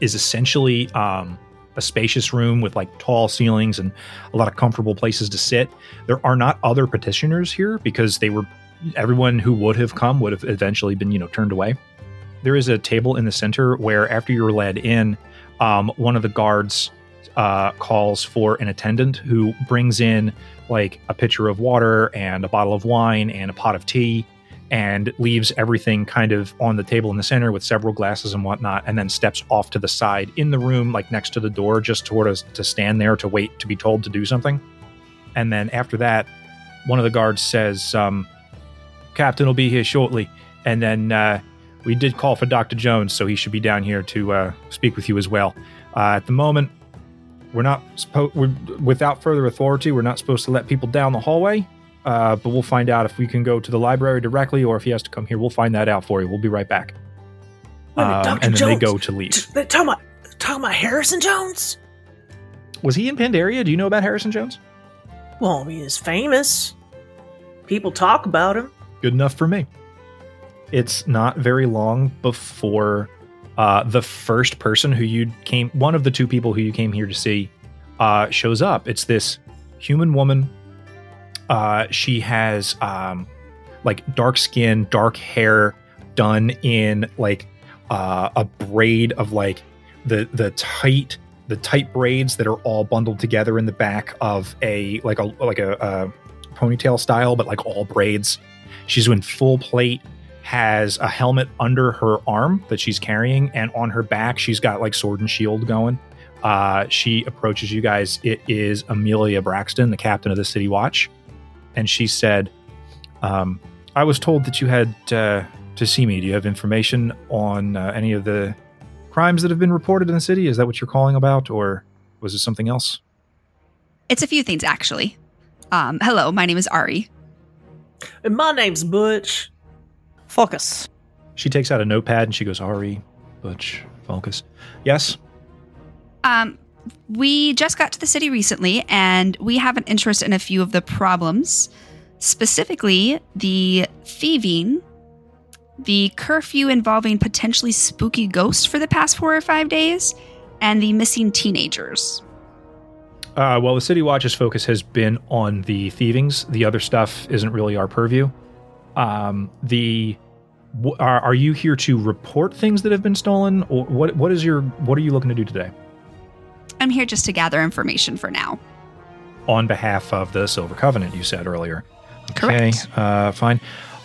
is essentially um, a spacious room with like tall ceilings and a lot of comfortable places to sit. There are not other petitioners here because they were everyone who would have come would have eventually been you know turned away. There is a table in the center where after you're led in, um, one of the guards uh, calls for an attendant who brings in like a pitcher of water and a bottle of wine and a pot of tea and leaves everything kind of on the table in the center with several glasses and whatnot, and then steps off to the side in the room, like next to the door, just sort of to stand there to wait to be told to do something. And then after that, one of the guards says, um, Captain will be here shortly. And then uh, we did call for Dr. Jones, so he should be down here to uh, speak with you as well. Uh, at the moment, we're not supposed, without further authority, we're not supposed to let people down the hallway. Uh, but we'll find out if we can go to the library directly or if he has to come here. We'll find that out for you. We'll be right back. Wait minute, Um, Dr. and then they go to leave. T- talking about talking about Harrison Jones. Was he in Pandaria? Do you know about Harrison Jones? Well, he is famous. People talk about him. Good enough for me. It's not very long before uh, the first person who you came, one of the two people who you came here to see, uh, shows up. It's this human woman. Uh, she has um, like dark skin, dark hair, done in like uh, a braid of like the the tight the tight braids that are all bundled together in the back of a like a like a, a ponytail style, but like all braids. She's in full plate, has a helmet under her arm that she's carrying, and on her back she's got like sword and shield going. Uh, she approaches you guys. It is Amelia Braxton, the captain of the City Watch, and she said, um, "I was told that you had uh, to see me. Do you have information on uh, any of the crimes that have been reported in the city? Is that what you're calling about, or was it something else?" It's a few things, actually. Um, hello, my name is Ari. And my name's Butch. Falcus. She takes out a notepad and she goes, Ari, Butch, Falcus. Yes? Um, we just got to the city recently, and we have an interest in a few of the problems, specifically the thieving, the curfew involving potentially spooky ghosts for the past four or five days, and the missing teenagers. Uh, well, the City Watch's focus has been on the thievings. The other stuff isn't really our purview. Um, the w- are, are you here to report things that have been stolen, or what? What is your what are you looking to do today I'm here just to gather information for now. on behalf of the Silver Covenant? You said earlier. Correct. Okay, uh, fine.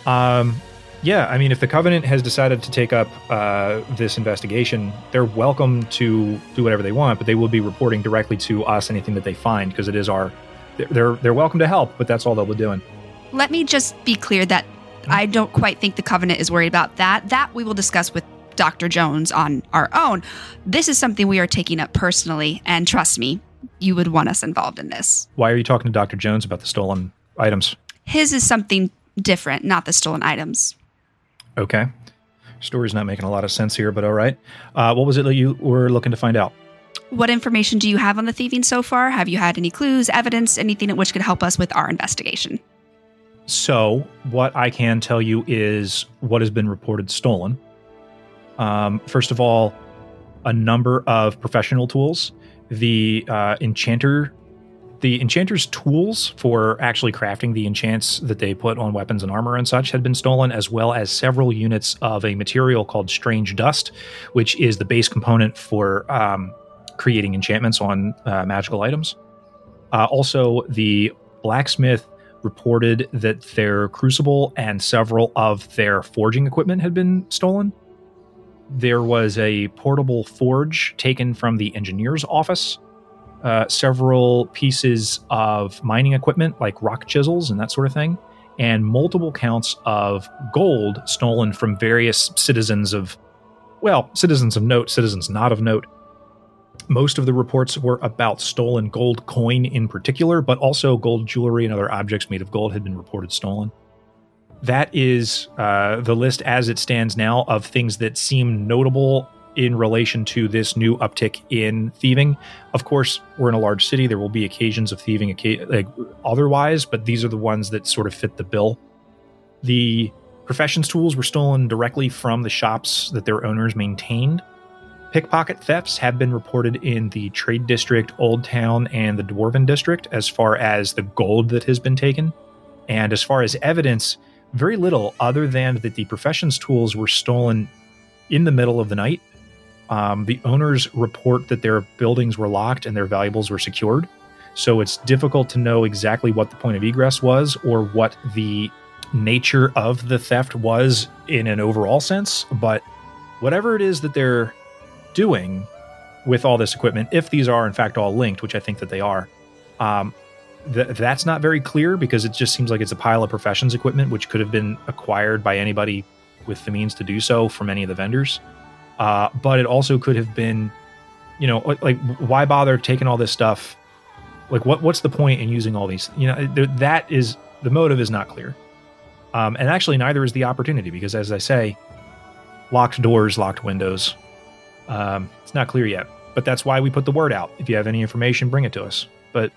Um, yeah, I mean, if the Covenant has decided to take up uh, this investigation, they're welcome to do whatever they want, but they will be reporting directly to us anything that they find because it is our. They're, they're they're welcome to help, but that's all they'll be doing. Let me just be clear that I don't quite think the Covenant is worried about that. That we will discuss with Dr. Jones on our own. This is something we are taking up personally, and trust me, you would want us involved in this. Why are you talking to Dr. Jones about the stolen items? His is something different, not the stolen items. Okay, story's not making a lot of sense here, but all right. Uh, what was it that you were looking to find out? What information do you have on the thieving so far? Have you had any clues, evidence, anything which could help us with our investigation? So, what I can tell you is what has been reported stolen. Um, first of all, a number of professional tools. The uh, enchanter, the enchanter's tools for actually crafting the enchants that they put on weapons and armor and such had been stolen, as well as several units of a material called strange dust, which is the base component for um, creating enchantments on uh, magical items. Uh, also, the blacksmith reported that their crucible and several of their forging equipment had been stolen. There was a portable forge taken from the engineer's office, uh, several pieces of mining equipment like rock chisels and that sort of thing, and multiple counts of gold stolen from various citizens of, well, citizens of note, citizens not of note. Most of the reports were about stolen gold coin in particular, but also gold jewelry and other objects made of gold had been reported stolen. That is uh, the list as it stands now of things that seem notable in relation to this new uptick in thieving. Of course, we're in a large city. There will be occasions of thieving like, otherwise, but these are the ones that sort of fit the bill. The professions tools were stolen directly from the shops that their owners maintained. Pickpocket thefts have been reported in the Trade District, Old Town, and the Dwarven District as far as the gold that has been taken. And as far as evidence, very little other than that the profession's tools were stolen in the middle of the night. Um, the owners report that their buildings were locked and their valuables were secured. So it's difficult to know exactly what the point of egress was or what the nature of the theft was in an overall sense. But whatever it is that they're doing with all this equipment, if these are in fact all linked, which I think that they are, um, th- that's not very clear because it just seems like it's a pile of professions equipment which could have been acquired by anybody with the means to do so from any of the vendors. Uh, but it also could have been, you know, like, why bother taking all this stuff? Like, what what's the point in using all these? You know, th- that is the motive is not clear, um, and actually neither is the opportunity because, as I say, locked doors, locked windows. Um, it's not clear yet, but that's why we put the word out. If you have any information, bring it to us. But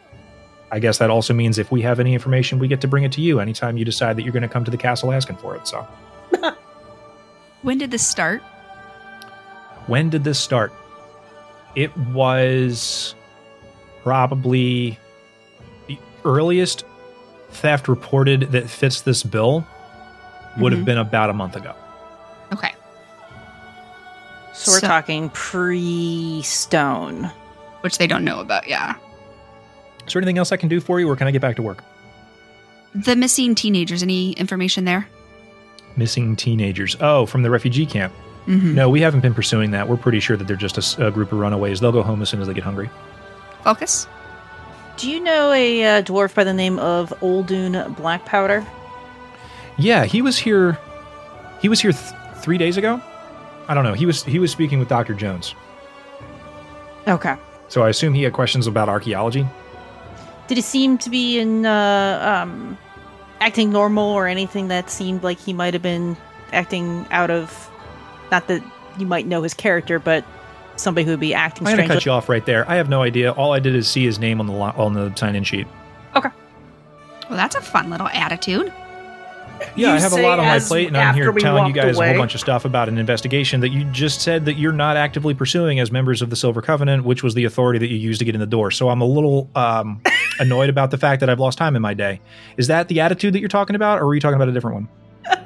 I guess that also means if we have any information, we get to bring it to you anytime you decide that you're going to come to the castle asking for it. So, *laughs* When did this start? when did this start? It was probably the earliest theft reported that fits this bill would have Mhm. been about a month ago. Okay. So we're So- talking pre-stone. Which they don't know about, yeah. Is there anything else I can do for you, or can I get back to work? The missing teenagers, any information there? Missing teenagers. Oh, from the refugee camp. Mm-hmm. No, we haven't been pursuing that. We're pretty sure that they're just a group of runaways. They'll go home as soon as they get hungry. Falcus? Do you know a uh, dwarf by the name of Oldun Black Powder? Yeah, he was here. He was here th- three days ago. I don't know. He was he was speaking with Doctor Jones. Okay. So I assume he had questions about archaeology. Did he seem to be in uh, um, acting normal or anything that seemed like he might have been acting out of? Not that you might know his character, but somebody who would be acting I'm gonna cut you off right there. I have no idea. All I did is see his name on the li- on the sign-in sheet. Okay. Well, that's a fun little attitude. Yeah, You I have a lot on my plate, and I'm here telling you walked guys a whole bunch of stuff about an investigation that you just said that you're not actively pursuing as members of the Silver Covenant, which was the authority that you used to get in the door. So I'm a little um, *laughs* annoyed about the fact that I've lost time in my day. Is that the attitude that you're talking about, or are you talking about a different one? *laughs*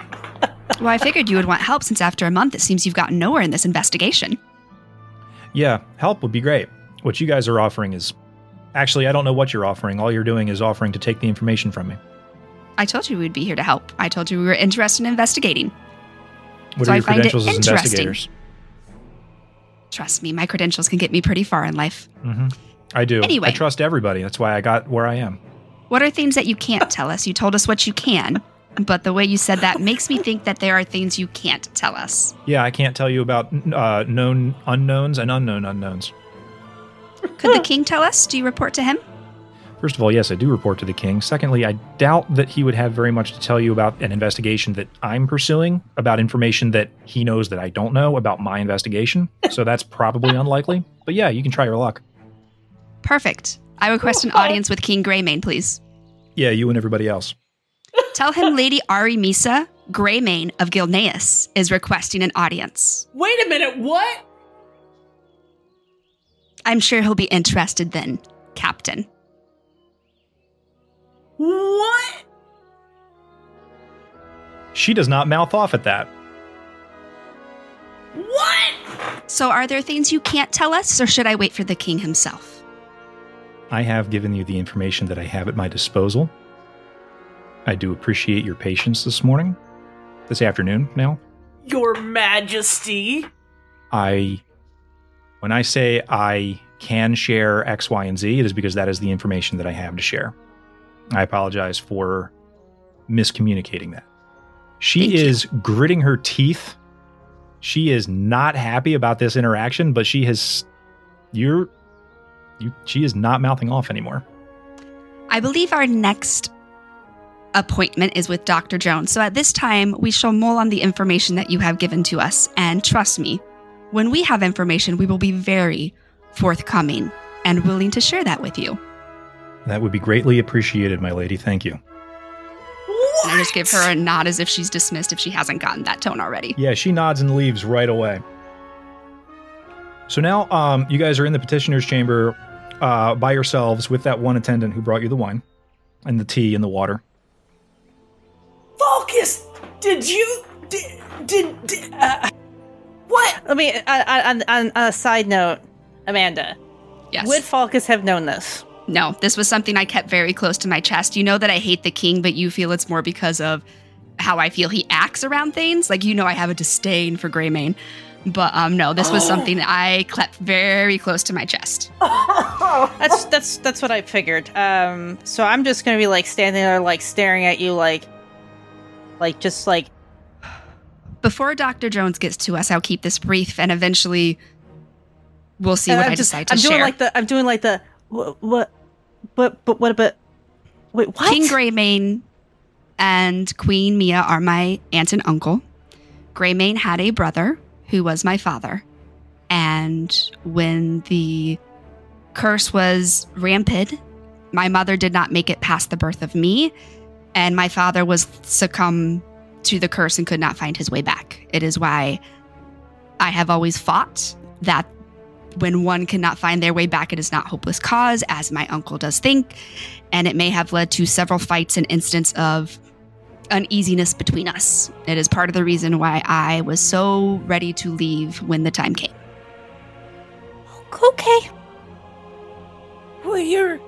Well, I figured you would want help since after a month it seems you've gotten nowhere in this investigation. Yeah, help would be great. What you guys are offering is actually, I don't know what you're offering. All you're doing is offering to take the information from me. I told you we'd be here to help. I told you we were interested in investigating. What So are I your find it credentials as investigators? Trust me, my credentials can get me pretty far in life. hmm I do. Anyway. I trust everybody. That's why I got where I am. What are things that you can't tell us? You told us what you can, but the way you said that makes me think that there are things you can't tell us. Yeah, I can't tell you about uh, known unknowns and unknown unknowns. Could the king tell us? Do you report to him? First of all, yes, I do report to the king. Secondly, I doubt that he would have very much to tell you about an investigation that I'm pursuing, about information that he knows that I don't know about my investigation. So that's probably *laughs* unlikely. But yeah, you can try your luck. Perfect. I request an audience with King Greymane, please. Yeah, you and everybody else. Tell him Lady Ari Misa, Greymane of Gilneas, is requesting an audience. Wait a minute, what? I'm sure he'll be interested then, Captain. What? She does not mouth off at that. What? So, are there things you can't tell us, or should I wait for the king himself? I have given you the information that I have at my disposal. I do appreciate your patience this morning, this afternoon now. Your Majesty. I, when I say I can share X, Y, and Z, it is because that is the information that I have to share. I apologize for miscommunicating that. She Thank you. is gritting her teeth. She is not happy about this interaction, but she has, you're, you, she is not mouthing off anymore. I believe our next appointment is with Dr. Jones. So, at this time, we shall mull on the information that you have given to us. And trust me, when we have information, we will be very forthcoming and willing to share that with you. That would be greatly appreciated, my lady. Thank you. What? I just give her a nod as if she's dismissed if she hasn't gotten that tone already. Yeah, she nods and leaves right away. So now um, you guys are in the petitioner's chamber uh, by yourselves with that one attendant who brought you the wine and the tea and the water. Falcus! Did you. Did. Did. did uh, what? Let me, on, on, on a side note, Amanda, Yes. would Falcus have known this? No, this was something I kept very close to my chest. You know that I hate the king, but you feel it's more because of how I feel he acts around things. Like you know I have a disdain for Greymane. But um no, this was something I kept very close to my chest. *laughs* That's that's that's what I figured. Um, so I'm just gonna be like standing there, like staring at you, like, like just like Before Dr. Jones gets to us, I'll keep this brief and eventually we'll see what I'm I just, decide to I'm share. doing like the I'm doing like the what what but but what about wait what King Greymane and Queen Mia are my aunt and uncle. Greymane had a brother who was my father. And when the curse was rampant, my mother did not make it past the birth of me, and my father was succumb to the curse and could not find his way back. It is why I have always fought that when one cannot find their way back, it is not hopeless cause, as my uncle does think and it may have led to several fights and incidents of uneasiness between us. It is part of the reason why I was so ready to leave when the time came. okay Well, you're.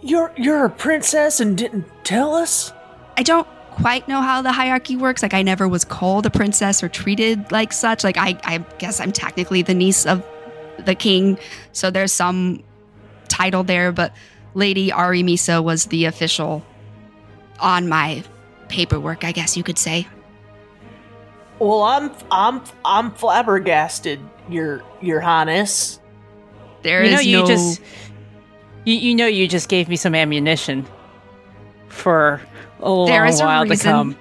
You're. You're a princess and didn't tell us? I don't quite know how the hierarchy works. Like, I never was called a princess or treated like such. Like, I, I guess I'm technically the niece of the king, so there's some title there, but Lady Ari Misa was the official on my paperwork, I guess you could say. Well, I'm. I'm. I'm flabbergasted, Your. Your Highness. There you is know you no just you, you know you just gave me some ammunition for a long There is a while to come.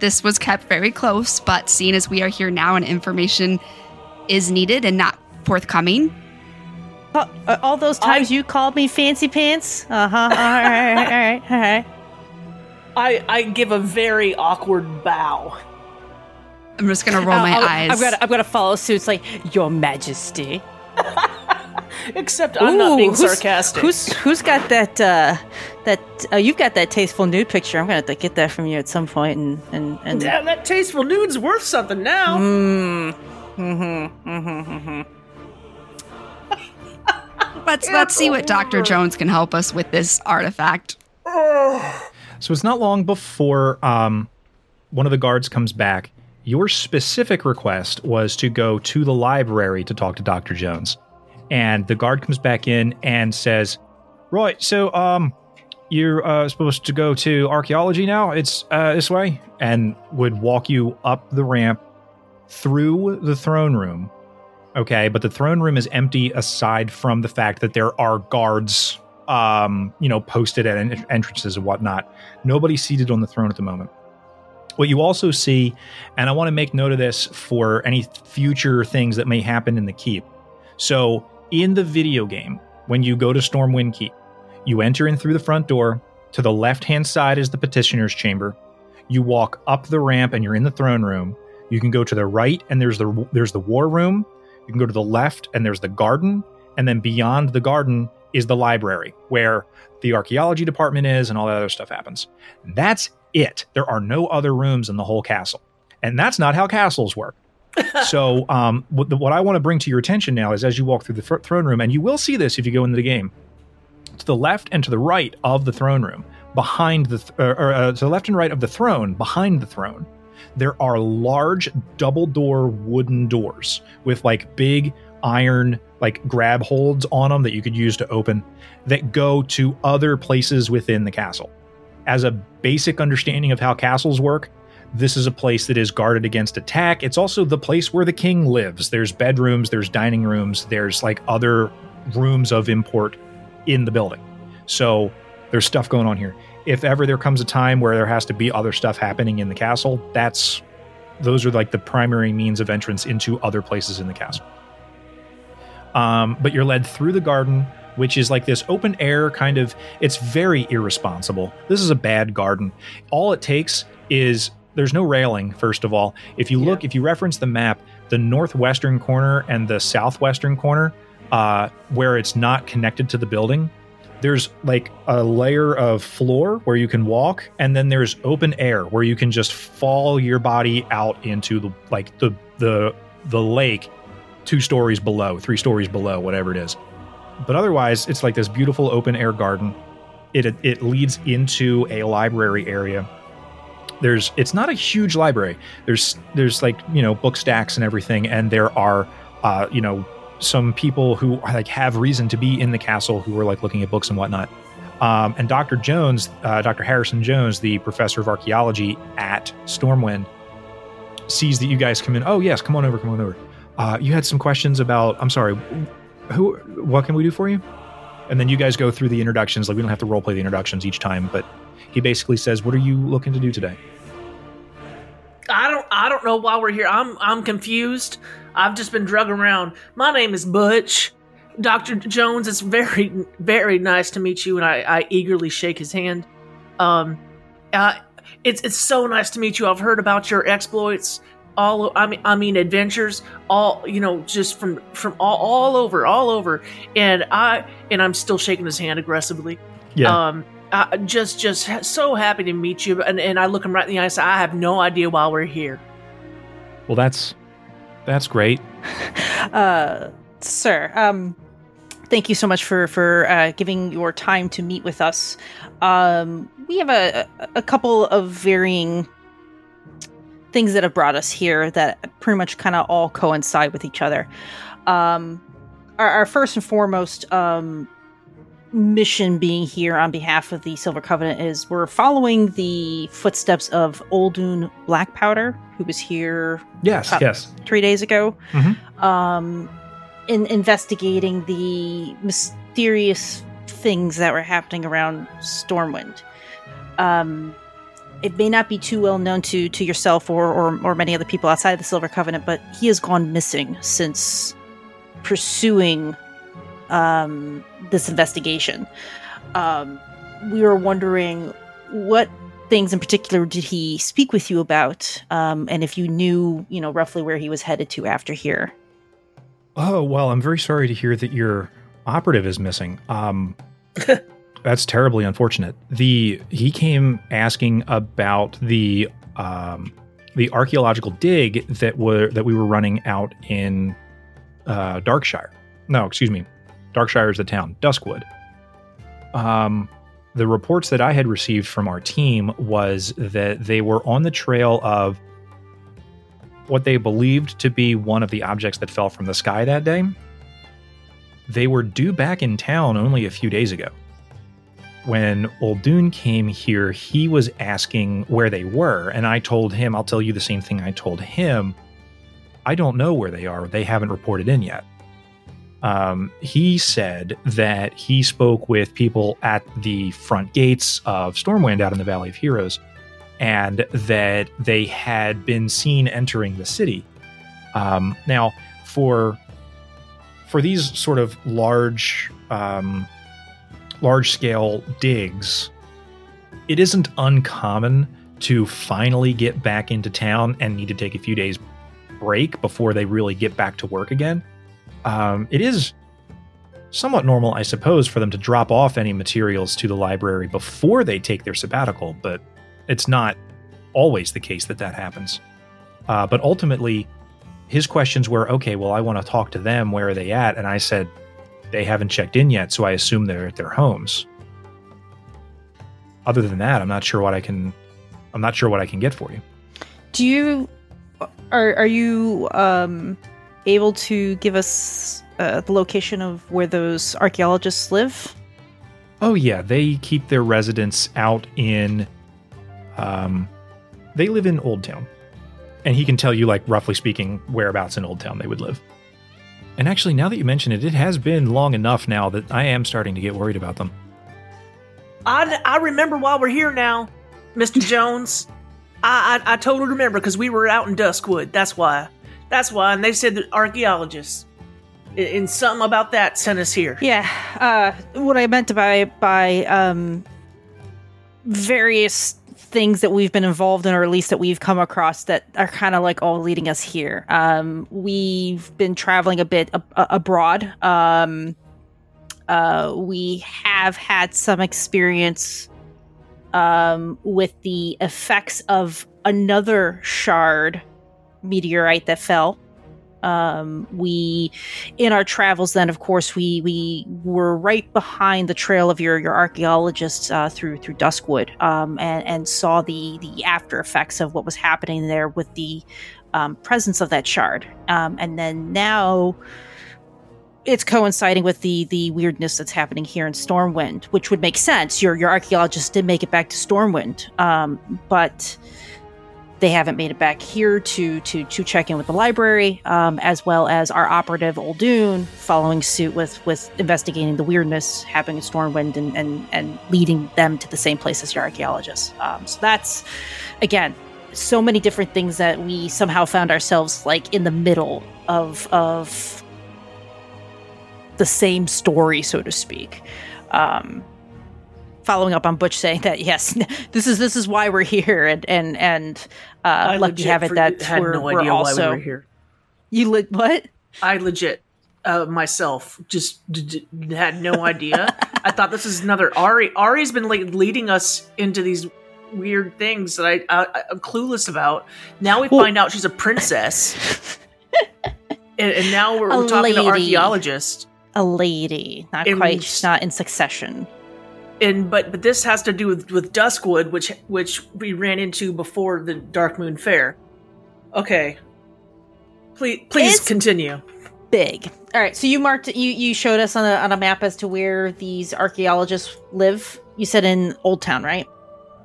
this was kept very close, but seeing as we are here now and information is needed and not forthcoming, Uh, uh, all those times you called me fancy pants. Uh huh. All right, all right, all right. *laughs* I. I give a very awkward bow. I'm just gonna roll my I'll- I'll- eyes. I'm gonna I'm gonna follow suit. It's like Your Majesty. *laughs* Except I'm not Ooh, being who's- sarcastic. Who's who's got that uh that uh, you've got that tasteful nude picture. I'm gonna have to get that from you at some point and and and Damn, that tasteful nude's worth something now. Mm. Mm-hmm, mm-hmm, mm-hmm. Let's let's see what Dr. Jones can help us with this artifact. *sighs* So it's not long before um, one of the guards comes back. Your specific request was to go to the library to talk to Dr. Jones. And the guard comes back in and says, Right, so um, you're uh, supposed to go to archaeology now? It's uh, this way? And would walk you up the ramp through the throne room. Okay, but the throne room is empty aside from the fact that there are guards, um, you know, posted at en- entrances and whatnot. Nobody's seated on the throne at the moment. What you also see, and I want to make note of this for any future things that may happen in the keep. So, in the video game, when you go to Stormwind Keep, you enter in through the front door. To the left hand side is the petitioner's chamber. You walk up the ramp and you're in the throne room. You can go to the right and there's the there's the war room. You can go to the left and there's the garden, and then beyond the garden is the library where the archaeology department is and all that other stuff happens. That's it. There are no other rooms in the whole castle. And that's not how castles work. *laughs* so, um, what, the, what I want to bring to your attention now is as you walk through the throne room, and you will see this if you go into the game, to the left and to the right of the throne room, behind the, th- or, or, uh, to the left and right of the throne, behind the throne, there are large double door wooden doors with like big iron like grab holds on them that you could use to open that go to other places within the castle. As a basic understanding of how castles work, this is a place that is guarded against attack. It's also the place where the king lives. There's bedrooms, there's dining rooms, there's like other rooms of import in the building. So there's stuff going on here. If ever there comes a time where there has to be other stuff happening in the castle, that's those are like the primary means of entrance into other places in the castle. Um, but you're led through the garden, which is like this open air kind of. It's very irresponsible. This is a bad garden. All it takes is there's no railing. First of all, if you look, if you reference the map, the northwestern corner and the southwestern corner, uh, where it's not connected to the building, there's like a layer of floor where you can walk, and then there's open air where you can just fall your body out into the like the the the lake, two stories below, three stories below, whatever it is. But otherwise, it's like this beautiful open air garden. It it leads into a library area. There's it's not a huge library. There's there's like you know book stacks and everything, and there are uh, you know some people who like have reason to be in the castle who are like looking at books and whatnot. Um, and Dr. Jones, uh, Dr. Harrison Jones, the professor of archaeology at Stormwind, sees that you guys come in. Oh yes, come on over, come on over. Uh, you had some questions about. I'm sorry. Who? What can we do for you? And then you guys go through the introductions. Like we don't have to role play the introductions each time, but he basically says, "What are you looking to do today?" I don't I don't know why we're here. I'm I'm confused. I've just been drug around. My name is Butch. Dr. Jones, it's very very nice to meet you and I, I eagerly shake his hand. Um uh it's it's so nice to meet you. I've heard about your exploits all I mean I mean adventures all you know just from from all, all over all over and I and I'm still shaking his hand aggressively. Yeah. Um uh, just just so happy to meet you and, and i look him right in the eye and say i have no idea why we're here Well, that's that's great. *laughs* Uh, sir, um, thank you so much for for uh, giving your time to meet with us. Um, we have a a couple of varying things that have brought us here that pretty much kind of all coincide with each other. Um, our, our first and foremost um, mission being here on behalf of the Silver Covenant is we're following the footsteps of Oldun Black Powder, who was here Yes, Uh, yes. three days ago, Mhm. um, in investigating the mysterious things that were happening around Stormwind. Um, it may not be too well known to to yourself or, or or many other people outside of the Silver Covenant, but he has gone missing since pursuing um, this investigation. Um, we were wondering what things in particular did he speak with you about, um, and if you knew, you know, roughly where he was headed to after here. Oh well, I'm very sorry to hear that your operative is missing. Um, *laughs* that's terribly unfortunate. The he came asking about the um, the archaeological dig that were that we were running out in uh, Darkshire. No, excuse me, Darkshire is the town. Duskwood. Um, the reports that I had received from our team was that they were on the trail of what they believed to be one of the objects that fell from the sky that day. They were due back in town only a few days ago. When Oldun came here, he was asking where they were, and I told him, I'll tell you the same thing I told him. I don't know where they are. They haven't reported in yet. Um, he said that he spoke with people at the front gates of Stormwind out in the Valley of Heroes and that they had been seen entering the city. Um, now, for for these sort of large um, large scale digs, it isn't uncommon to finally get back into town and need to take a few days break before they really get back to work again. Um, it is somewhat normal, I suppose, for them to drop off any materials to the library before they take their sabbatical, but it's not always the case that that happens. Uh, but ultimately, his questions were okay, well, I want to talk to them. Where are they at? And I said, they haven't checked in yet, so I assume they're at their homes. Other than that, I'm not sure what I can. I'm not sure what I can get for you. Do you are are you um, able to give us uh, the location of where those archaeologists live? Oh yeah, they keep their residence out in. Um, they live in Old Town, and he can tell you, like roughly speaking, whereabouts in Old Town they would live. And actually, now that you mention it, it has been long enough now that I am starting to get worried about them. I, I remember why we're here now, Mr. Jones. I, I I totally remember because we were out in Duskwood. That's why. That's why. And they said that archaeologists and something about that sent us here. Yeah. Uh, what I meant by by um, various things that we've been involved in, or at least that we've come across, that are kind of like all leading us here. Um, we've been traveling a bit ab- abroad. Um, uh, we have had some experience um, with the effects of another shard meteorite that fell. Um, we, in our travels, then of course we we were right behind the trail of your your archaeologists uh, through through Duskwood, um, and and saw the the after effects of what was happening there with the um, presence of that shard. Um, and then now it's coinciding with the the weirdness that's happening here in Stormwind, which would make sense. Your your archaeologists did make it back to Stormwind, um, but they haven't made it back here to to to check in with the library, um, as well as our operative Oldune following suit with with investigating the weirdness happening in Stormwind and and and leading them to the same place as your archaeologists. Um, so that's again so many different things that we somehow found ourselves like in the middle of of the same story, so to speak. Um, following up on Butch saying that yes, *laughs* this is this is why we're here, and and and uh, lucky have it that had we're, no we're idea also why we were here. you li- what? I legit uh, myself just d- d- had no idea. I thought this is another Ari. Ari's been like leading us into these weird things that I, I I'm clueless about. Now we find out she's a princess, *laughs* and, and now we're, we're talking to lady. archaeologists. A lady, not And quite. She's not in succession. And but but this has to do with with Duskwood, which which we ran into before the Darkmoon Faire. Okay, please please It's- continue. Big. All right. So you marked you you showed us on a on a map as to where these archaeologists live. You said in Old Town, right?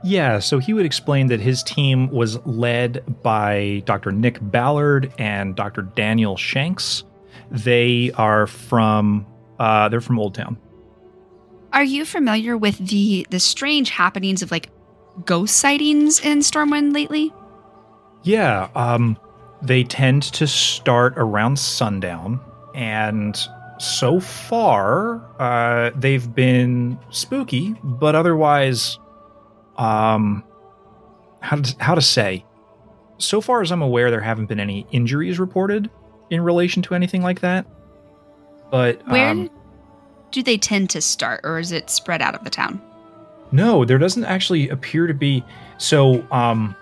Yeah, so he would explain that his team was led by Dr. Nick Ballard and Dr. Daniel Shanks. They are from uh, they're from Old Town. Are you familiar with the the strange happenings of like ghost sightings in Stormwind lately? Yeah, um, they tend to start around sundown, and so far, uh, they've been spooky, but otherwise, um, how to, how to say? So far as I'm aware, there haven't been any injuries reported in relation to anything like that. But Where um, do they tend to start, or is it spread out of the town? No, there doesn't actually appear to be. So, um,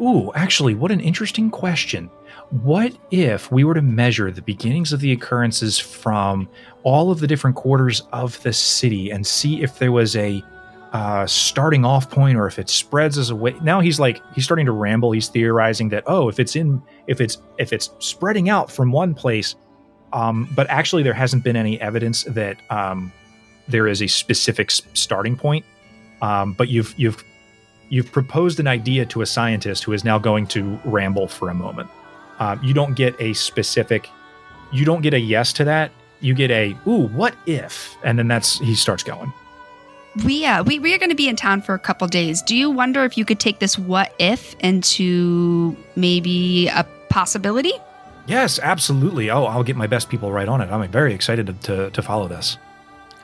ooh, actually, what an interesting question. What if we were to measure the beginnings of the occurrences from all of the different quarters of the city and see if there was a uh, starting off point or if it spreads as a way? Now he's like he's starting to ramble. He's theorizing that oh, if it's in if it's if it's spreading out from one place, um, but actually there hasn't been any evidence that um, there is a specific starting point um, but you've you've you've proposed an idea to a scientist who is now going to ramble for a moment. Um, you don't get a specific, you don't get a yes to that. You get a ooh, what if? And then that's he starts going. We uh, we we are going to be in town for a couple days. Do you wonder if you could take this what if into maybe a possibility? Yes, absolutely. Oh, I'll get my best people right on it. I'm very excited to to, to follow this.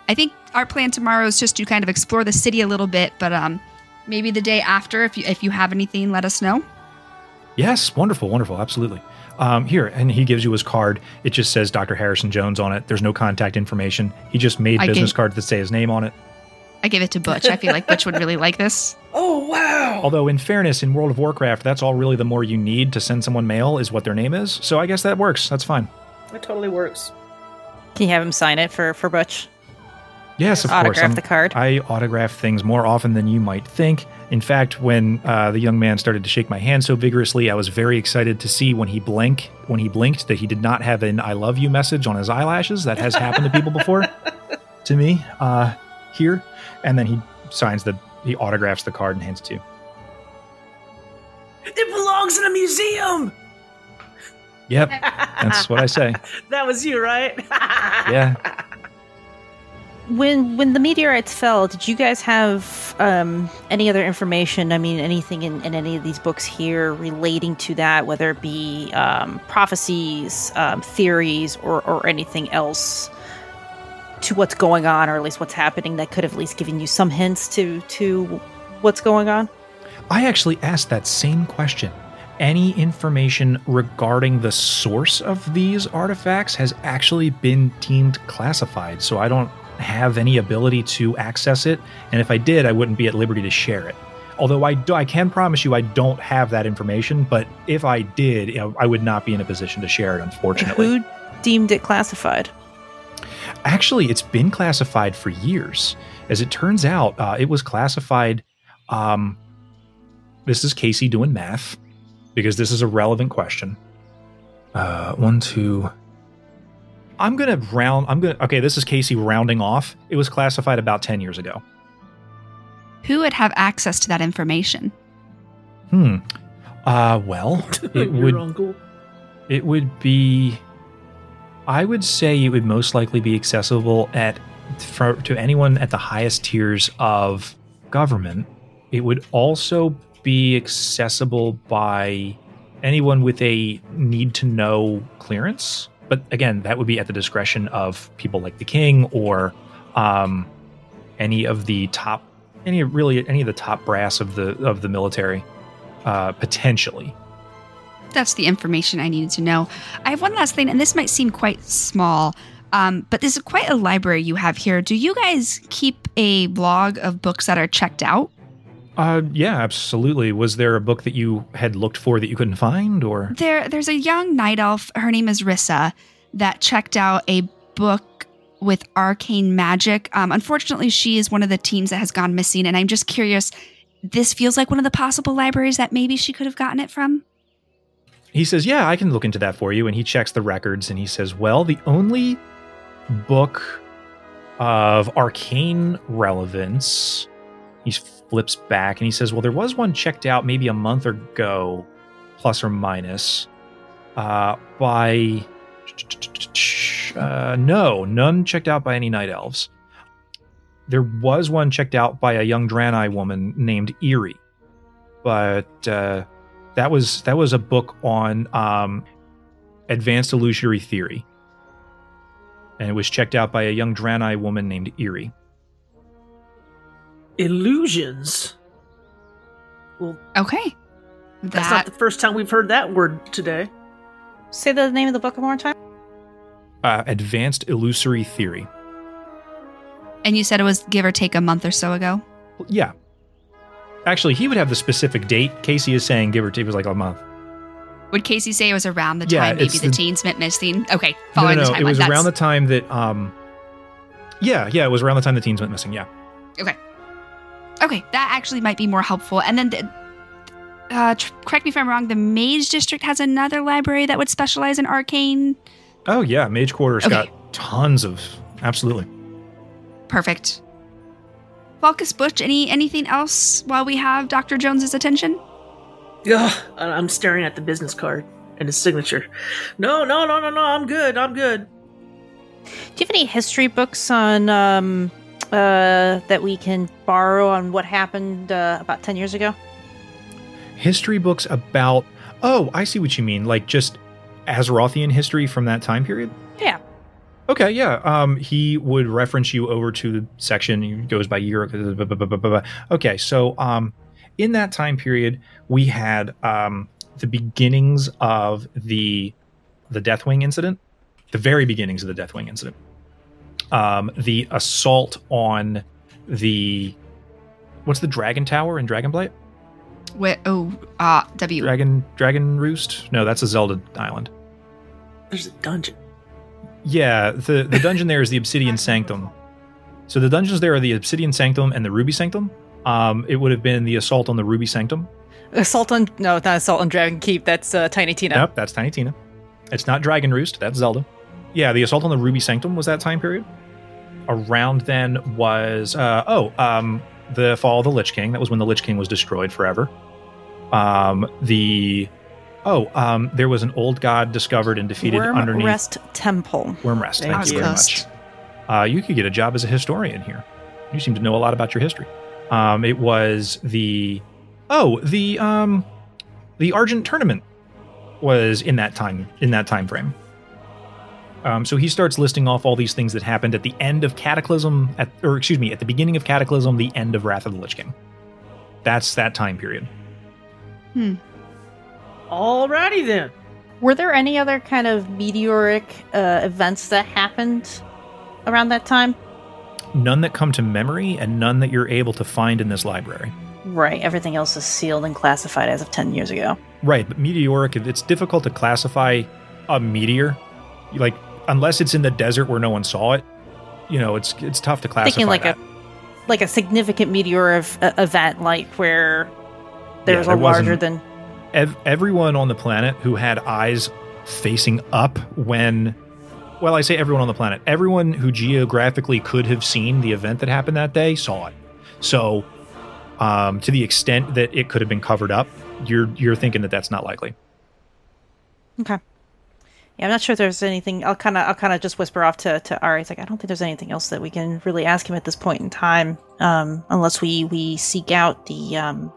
I think our plan tomorrow is just to kind of explore the city a little bit, but um, maybe the day after, if you if you have anything, let us know. Yes, wonderful, wonderful, absolutely. Um, here, and he gives you his card. It just says Dr. Harrison Jones on it. There's no contact information. He just made I business cards that say his name on it. I give it to Butch. I feel like Butch would really like this. *laughs* Oh wow! Although, in fairness, in World of Warcraft, that's all really the more you need to send someone mail is what their name is. So I guess that works. That's fine. It totally works. Can you have him sign it for for Butch? Yes, of course. Autograph the card. I autograph things more often than you might think. In fact, when uh, the young man started to shake my hand so vigorously, I was very excited to see when he blink when he blinked that he did not have an "I love you" message on his eyelashes. That has happened to people before. *laughs* to me, uh, here, and then he signs the he autographs the card and hands it to you. It belongs in a museum. Yep, *laughs* that's what I say. That was you, right? *laughs* Yeah. When when the meteorites fell, did you guys have um, any other information? I mean, anything in, in any of these books here relating to that, whether it be um, prophecies, um, theories, or or anything else to what's going on, or at least what's happening that could have at least given you some hints to to what's going on? I actually asked that same question. Any information regarding the source of these artifacts has actually been deemed classified, so I don't have any ability to access it. And if I did, I wouldn't be at liberty to share it. Although I do, I can promise you I don't have that information. But if I did, I would not be in a position to share it. Unfortunately, Who deemed it classified? Actually, it's been classified for years. As it turns out, uh, it was classified. Um, this is Casey doing math because this is a relevant question. Uh, one, two. I'm gonna round. I'm gonna. Okay, this is Casey rounding off. It was classified about ten years ago. Who would have access to that information? Hmm. Uh, well, *laughs* it Your would. uncle. It would be. I would say it would most likely be accessible at for, to anyone at the highest tiers of government. It would also be accessible by anyone with a need to know clearance. But again, that would be at the discretion of people like the king or um, any of the top, any really any of the top brass of the of the military, uh, potentially. That's the information I needed to know. I have one last thing, and this might seem quite small, um, but this is quite a library you have here. Do you guys keep a blog of books that are checked out? Uh, yeah, absolutely. Was there a book that you had looked for that you couldn't find, or There, there's a young night elf. Her name is Rissa that checked out a book with arcane magic. Um, unfortunately, she is one of the teens that has gone missing, and I'm just curious. This feels like one of the possible libraries that maybe she could have gotten it from. He says, "Yeah, I can look into that for you." And he checks the records, and he says, "Well, the only book of arcane relevance." He flips back and he says, "Well, there was one checked out maybe a month ago, plus or minus, uh, by." Uh, no, none checked out by any night elves. There was one checked out by a young Draenei woman named Eerie, but uh, that was that was a book on um, advanced illusory theory, and it was checked out by a young Draenei woman named Eerie. Illusions. Well, okay, That's that not the first time we've heard that word today. Say the name of the book one more time. Uh, advanced illusory theory. and you said it was give or take a month or so ago. Yeah. Actually, he would have the specific date. Casey is saying give or take it was like a month. Would Casey say it was around the Yeah, time maybe the, the- teens went missing? Okay, No, following no, the no. timeline. It was That's- around the time that um Yeah, yeah, it was around the time the teens went missing, yeah. Okay. Okay, that actually might be more helpful. And then, the, uh, tr- correct me if I'm wrong. The Mage District has another library that would specialize in arcane. Oh yeah, Mage Quarter's Okay. got tons of absolutely. Perfect. Falcus Butch, any anything else while we have Dr. Jones's attention? Ugh, I- I'm staring at the business card and his signature. No, no, no, no, no. I'm good. I'm good. Do you have any history books on um, uh, that we can borrow on what happened uh, about ten years ago? history books about oh i see what you mean like just azerothian history from that time period Yeah. Okay yeah um he would reference you over to the section he goes by year blah, blah, blah, blah, blah. okay so um in that time period we had um the beginnings of the the deathwing incident the very beginnings of the deathwing incident um the assault on the what's the dragon tower in dragonblight Where, oh, uh, W. Dragon Dragon Roost? No, that's a Zelda island. There's a dungeon. Yeah, the the dungeon there is the Obsidian Sanctum. So the dungeons there are the Obsidian Sanctum and the Ruby Sanctum. Um, it would have been the assault on the Ruby Sanctum. Assault on no, not Assault on Dragon Keep. That's uh, Tiny Tina. Nope, that's Tiny Tina. It's not Dragon Roost. That's Zelda. Yeah, the assault on the Ruby Sanctum was that time period. Around then was uh, oh um, the fall of the Lich King. That was when the Lich King was destroyed forever. Um, the oh um, there was an old god discovered and defeated Worm underneath Rest Temple. Wyrmrest. Thank Thank you very much. Uh, you could get a job as a historian here. You seem to know a lot about your history. Um, it was the oh the um, the Argent tournament was in that time in that time frame. Um, so he starts listing off all these things that happened at the end of Cataclysm, at, or excuse me, at the beginning of Cataclysm, the end of Wrath of the Lich King. That's that time period. Alrighty then. Were there any other kind of meteoric uh, events that happened around that time? None that come to memory, and none that you're able to find in this library. Right. Everything else is sealed and classified as of 10 years ago. Right, but meteoric, it's difficult to classify a meteor. Like, unless it's in the desert where no one saw it, you know, it's it's tough to classify. Thinking like that. a like a significant meteor of, uh, event, like where there's there a larger than. Ev- everyone on the planet who had eyes facing up when well i say everyone on the planet everyone who geographically could have seen the event that happened that day saw it so um, to the extent that it could have been covered up you're you're thinking that that's not likely Okay. Yeah, I'm not sure if there's anything. I'll kind of, I'll kind of just whisper off to to Ari. It's like I don't think there's anything else that we can really ask him at this point in time, um, unless we we seek out the um,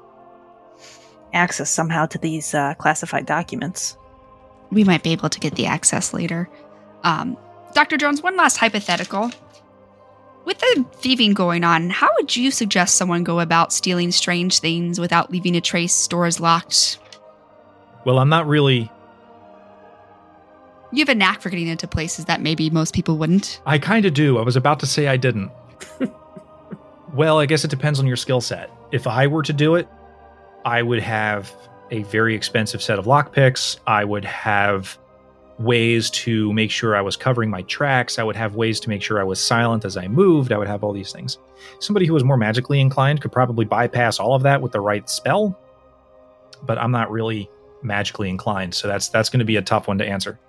access somehow to these uh, classified documents. We might be able to get the access later. Um, Dr. Jones, one last hypothetical. With the thieving going on, how would you suggest someone go about stealing strange things without leaving a trace, doors locked? well i'm not really You have a knack for getting into places that maybe most people wouldn't. i kind of do i was about to say i didn't *laughs* well i guess it depends on your skill set if i were to do it I would have a very expensive set of lockpicks. I would have ways to make sure I was covering my tracks. I would have ways to make sure I was silent as I moved. I would have all these things. Somebody who was more magically inclined could probably bypass all of that with the right spell, but I'm not really magically inclined, so that's that's going to be a tough one to answer.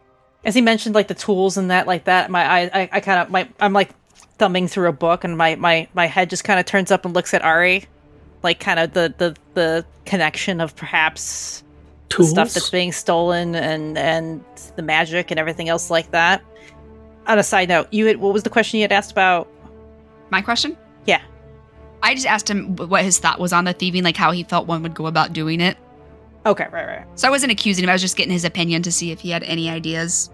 As he mentioned, like the tools and that, like that, my I, I, I kind of, my, I'm like thumbing through a book, and my, my, my head just kind of turns up and looks at Ari, like kind of the, the, the connection of perhaps the Tools. stuff that's being stolen and and the magic and everything else like that. On a side note, you had what was the question you had asked about? My question? Yeah. I just asked him what his thought was on the thieving, like how he felt one would go about doing it. Okay, right, right. So I wasn't accusing him. I was just getting his opinion to see if he had any ideas.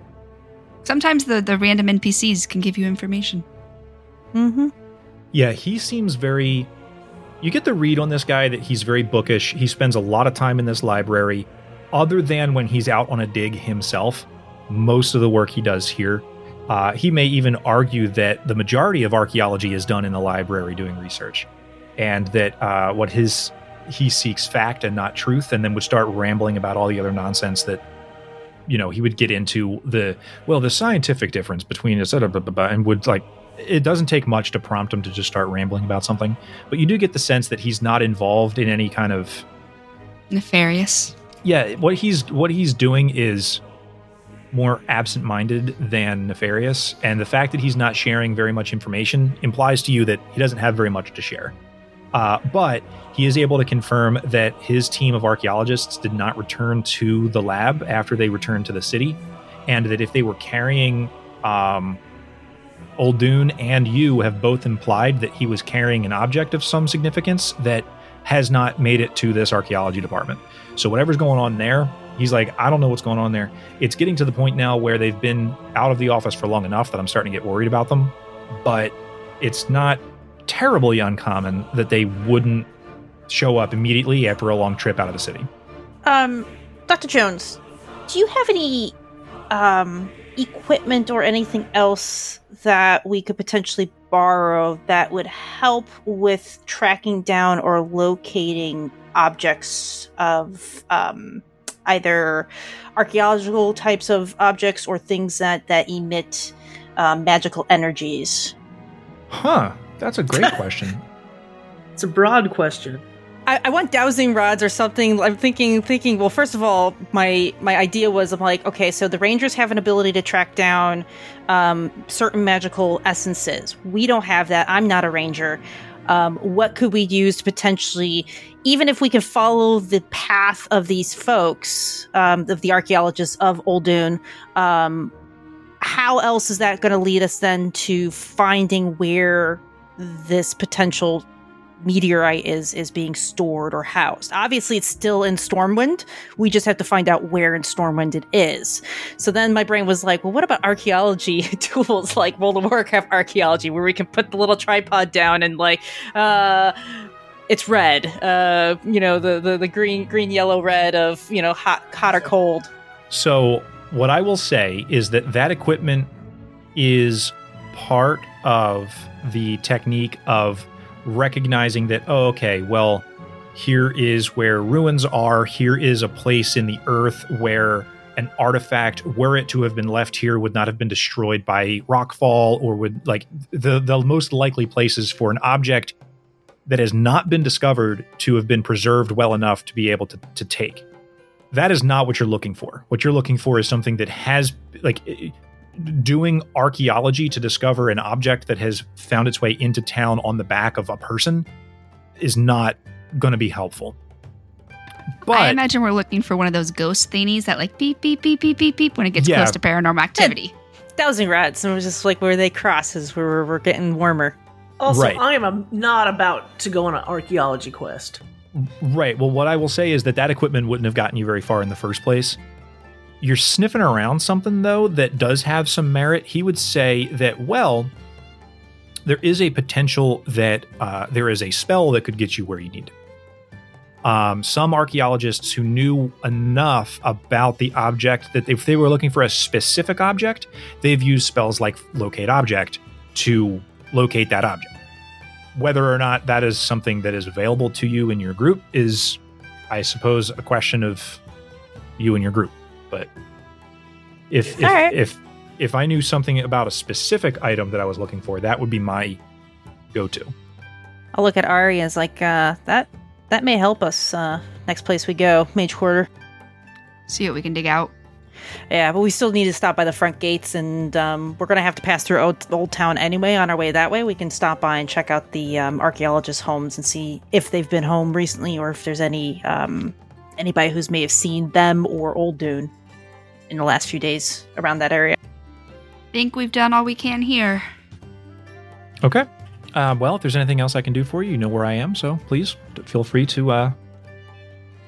Sometimes the, the random NPCs can give you information. Mm-hmm. Yeah, he seems very. You get the read on this guy that he's very bookish. He spends a lot of time in this library. Other than when he's out on a dig himself, most of the work he does here. Uh, he may even argue that the majority of archaeology is done in the library doing research, and that uh, what his he seeks fact and not truth, and then would start rambling about all the other nonsense that you know he would get into the well the scientific difference between blah, and would like it doesn't take much to prompt him to just start rambling about something but you do get the sense that he's not involved in any kind of Nefarious. yeah what he's what he's doing is more absent-minded than nefarious and the fact that he's not sharing very much information implies to you that he doesn't have very much to share uh, but he is able to confirm that his team of archaeologists did not return to the lab after they returned to the city and that if they were carrying um, Oldune and you have both implied that he was carrying an object of some significance that has not made it to this archaeology department. So whatever's going on there, he's like, I don't know what's going on there. It's getting to the point now where they've been out of the office for long enough that I'm starting to get worried about them. But it's not terribly uncommon that they wouldn't show up immediately after a long trip out of the city. Um, Dr. Jones, do you have any um equipment or anything else that we could potentially borrow that would help with tracking down or locating objects of um either archaeological types of objects or things that that emit um, magical energies? Huh. That's a great question. *laughs* It's a broad question. I, I want dowsing rods or something. I'm thinking, thinking. Well, first of all, my my idea was I'm like, okay, so the rangers have an ability to track down um, certain magical essences. We don't have that. I'm not a ranger. Um, what could we use to potentially, even if we can follow the path of these folks, um, of the archaeologists of Oldun, um, how else is that going to lead us then to finding where this potential meteorite is is being stored or housed. Obviously, it's still in Stormwind. We just have to find out where in Stormwind it is. So then my brain was like, well, what about archaeology *laughs* tools like World of Warcraft archaeology, where we can put the little tripod down and like, uh, it's red. Uh, you know, the, the the green green yellow red of you know hot hot or cold. So, what I will say is that that equipment is part of the technique of recognizing that, oh, okay, well, here is where ruins are. Here is a place in the earth where an artifact, were it to have been left here, would not have been destroyed by rockfall, or would like the the most likely places for an object that has not been discovered to have been preserved well enough to be able to, to take. That is not what you're looking for. What you're looking for is something that has like doing archaeology to discover an object that has found its way into town on the back of a person is not going to be helpful. But I imagine we're looking for one of those ghost thingies that like beep beep beep beep beep beep when it gets Yeah. close to paranormal activity. Dowsing rods, and it was just like where they cross is where we're, we're getting warmer. Also, Right. I am a, not about to go on an archaeology quest. Right. Well, what I will say is that that equipment wouldn't have gotten you very far in the first place. You're sniffing around something, though, that does have some merit. He would say that, well, there is a potential that uh, there is a spell that could get you where you need. Um, some archaeologists who knew enough about the object that if they were looking for a specific object, they've used spells like locate object to locate that object. Whether or not that is something that is available to you in your group is, I suppose, a question of you and your group. But if if, All right. if if I knew something about a specific item that I was looking for, that would be my go-to. I'll look at Ari as like uh, that. That may help us uh, next place we go, Mage Quarter. See what we can dig out. Yeah, but we still need to stop by the front gates, and um, we're gonna have to pass through Old, Old Town anyway. On our way that way, we can stop by and check out the um, archaeologist homes and see if they've been home recently, or if there's any um, anybody who's may have seen them or Old Dune in the last few days around that area. Think we've done all we can here. Okay. Uh, well, if there's anything else I can do for you, you know where I am. So please feel free to uh,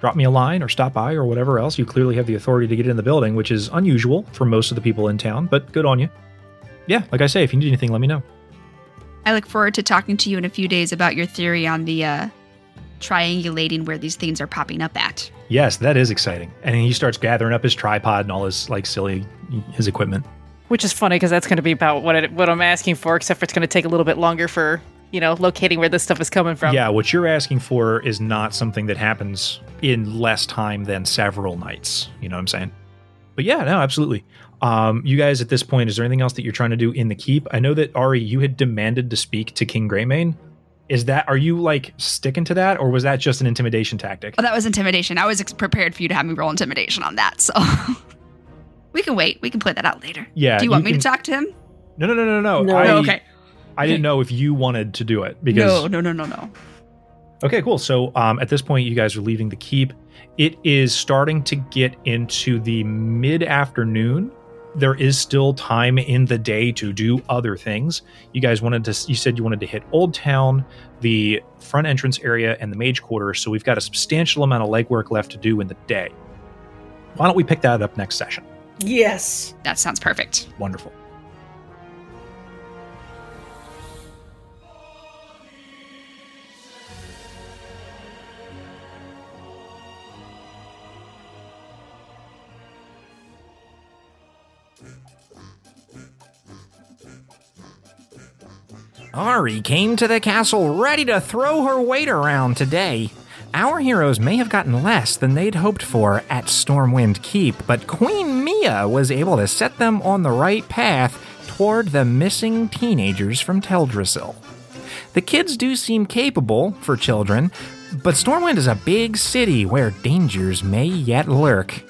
drop me a line or stop by or whatever else. You clearly have the authority to get in the building, which is unusual for most of the people in town, but good on you. Yeah, like I say, if you need anything, let me know. I look forward to talking to you in a few days about your theory on the uh, triangulating where these things are popping up at. Yes, that is exciting. And he starts gathering up his tripod and all his like silly his equipment. Which is funny because that's going to be about what it, what I'm asking for, except for it's going to take a little bit longer for you know locating where this stuff is coming from. Yeah, what you're asking for is not something that happens in less time than several nights. You know what I'm saying? But yeah, no, absolutely. Um, you guys, at this point, is there anything else that you're trying to do in the keep? I know that Ari, you had demanded to speak to King Greymane. Is that are you like sticking to that, or was that just an intimidation tactic? Oh, that was intimidation. I was ex- prepared for you to have me roll intimidation on that, so *laughs* we can wait. We can play that out later. Yeah. Do you want me can- to talk to him? No, no, no, no, no. No. I, No, okay. I didn't know if you wanted to do it because No, no, no, no, no. Okay, cool. So um, at this point, you guys are leaving the keep. It is starting to get into the mid afternoon. There is still time in the day to do other things. You guys wanted to, you said you wanted to hit Old Town, the front entrance area, and the Mage Quarter. So we've got a substantial amount of legwork left to do in the day. Why don't we pick that up next session? Yes. That sounds perfect. Wonderful. Ari came to the castle ready to throw her weight around today. Our heroes may have gotten less than they'd hoped for at Stormwind Keep, but Queen Mia was able to set them on the right path toward the missing teenagers from Teldrassil. The kids do seem capable for children, but Stormwind is a big city where dangers may yet lurk.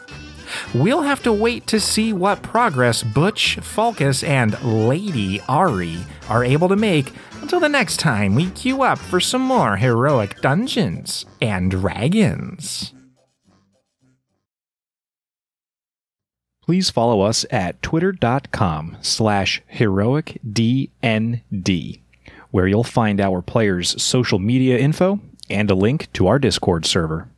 We'll have to wait to see what progress Butch, Falcus, and Lady Ari are able to make until the next time we queue up for some more heroic Dungeons and Dragons. Please follow us at twitter.com slash heroicdnd, where you'll find our players' social media info and a link to our Discord server.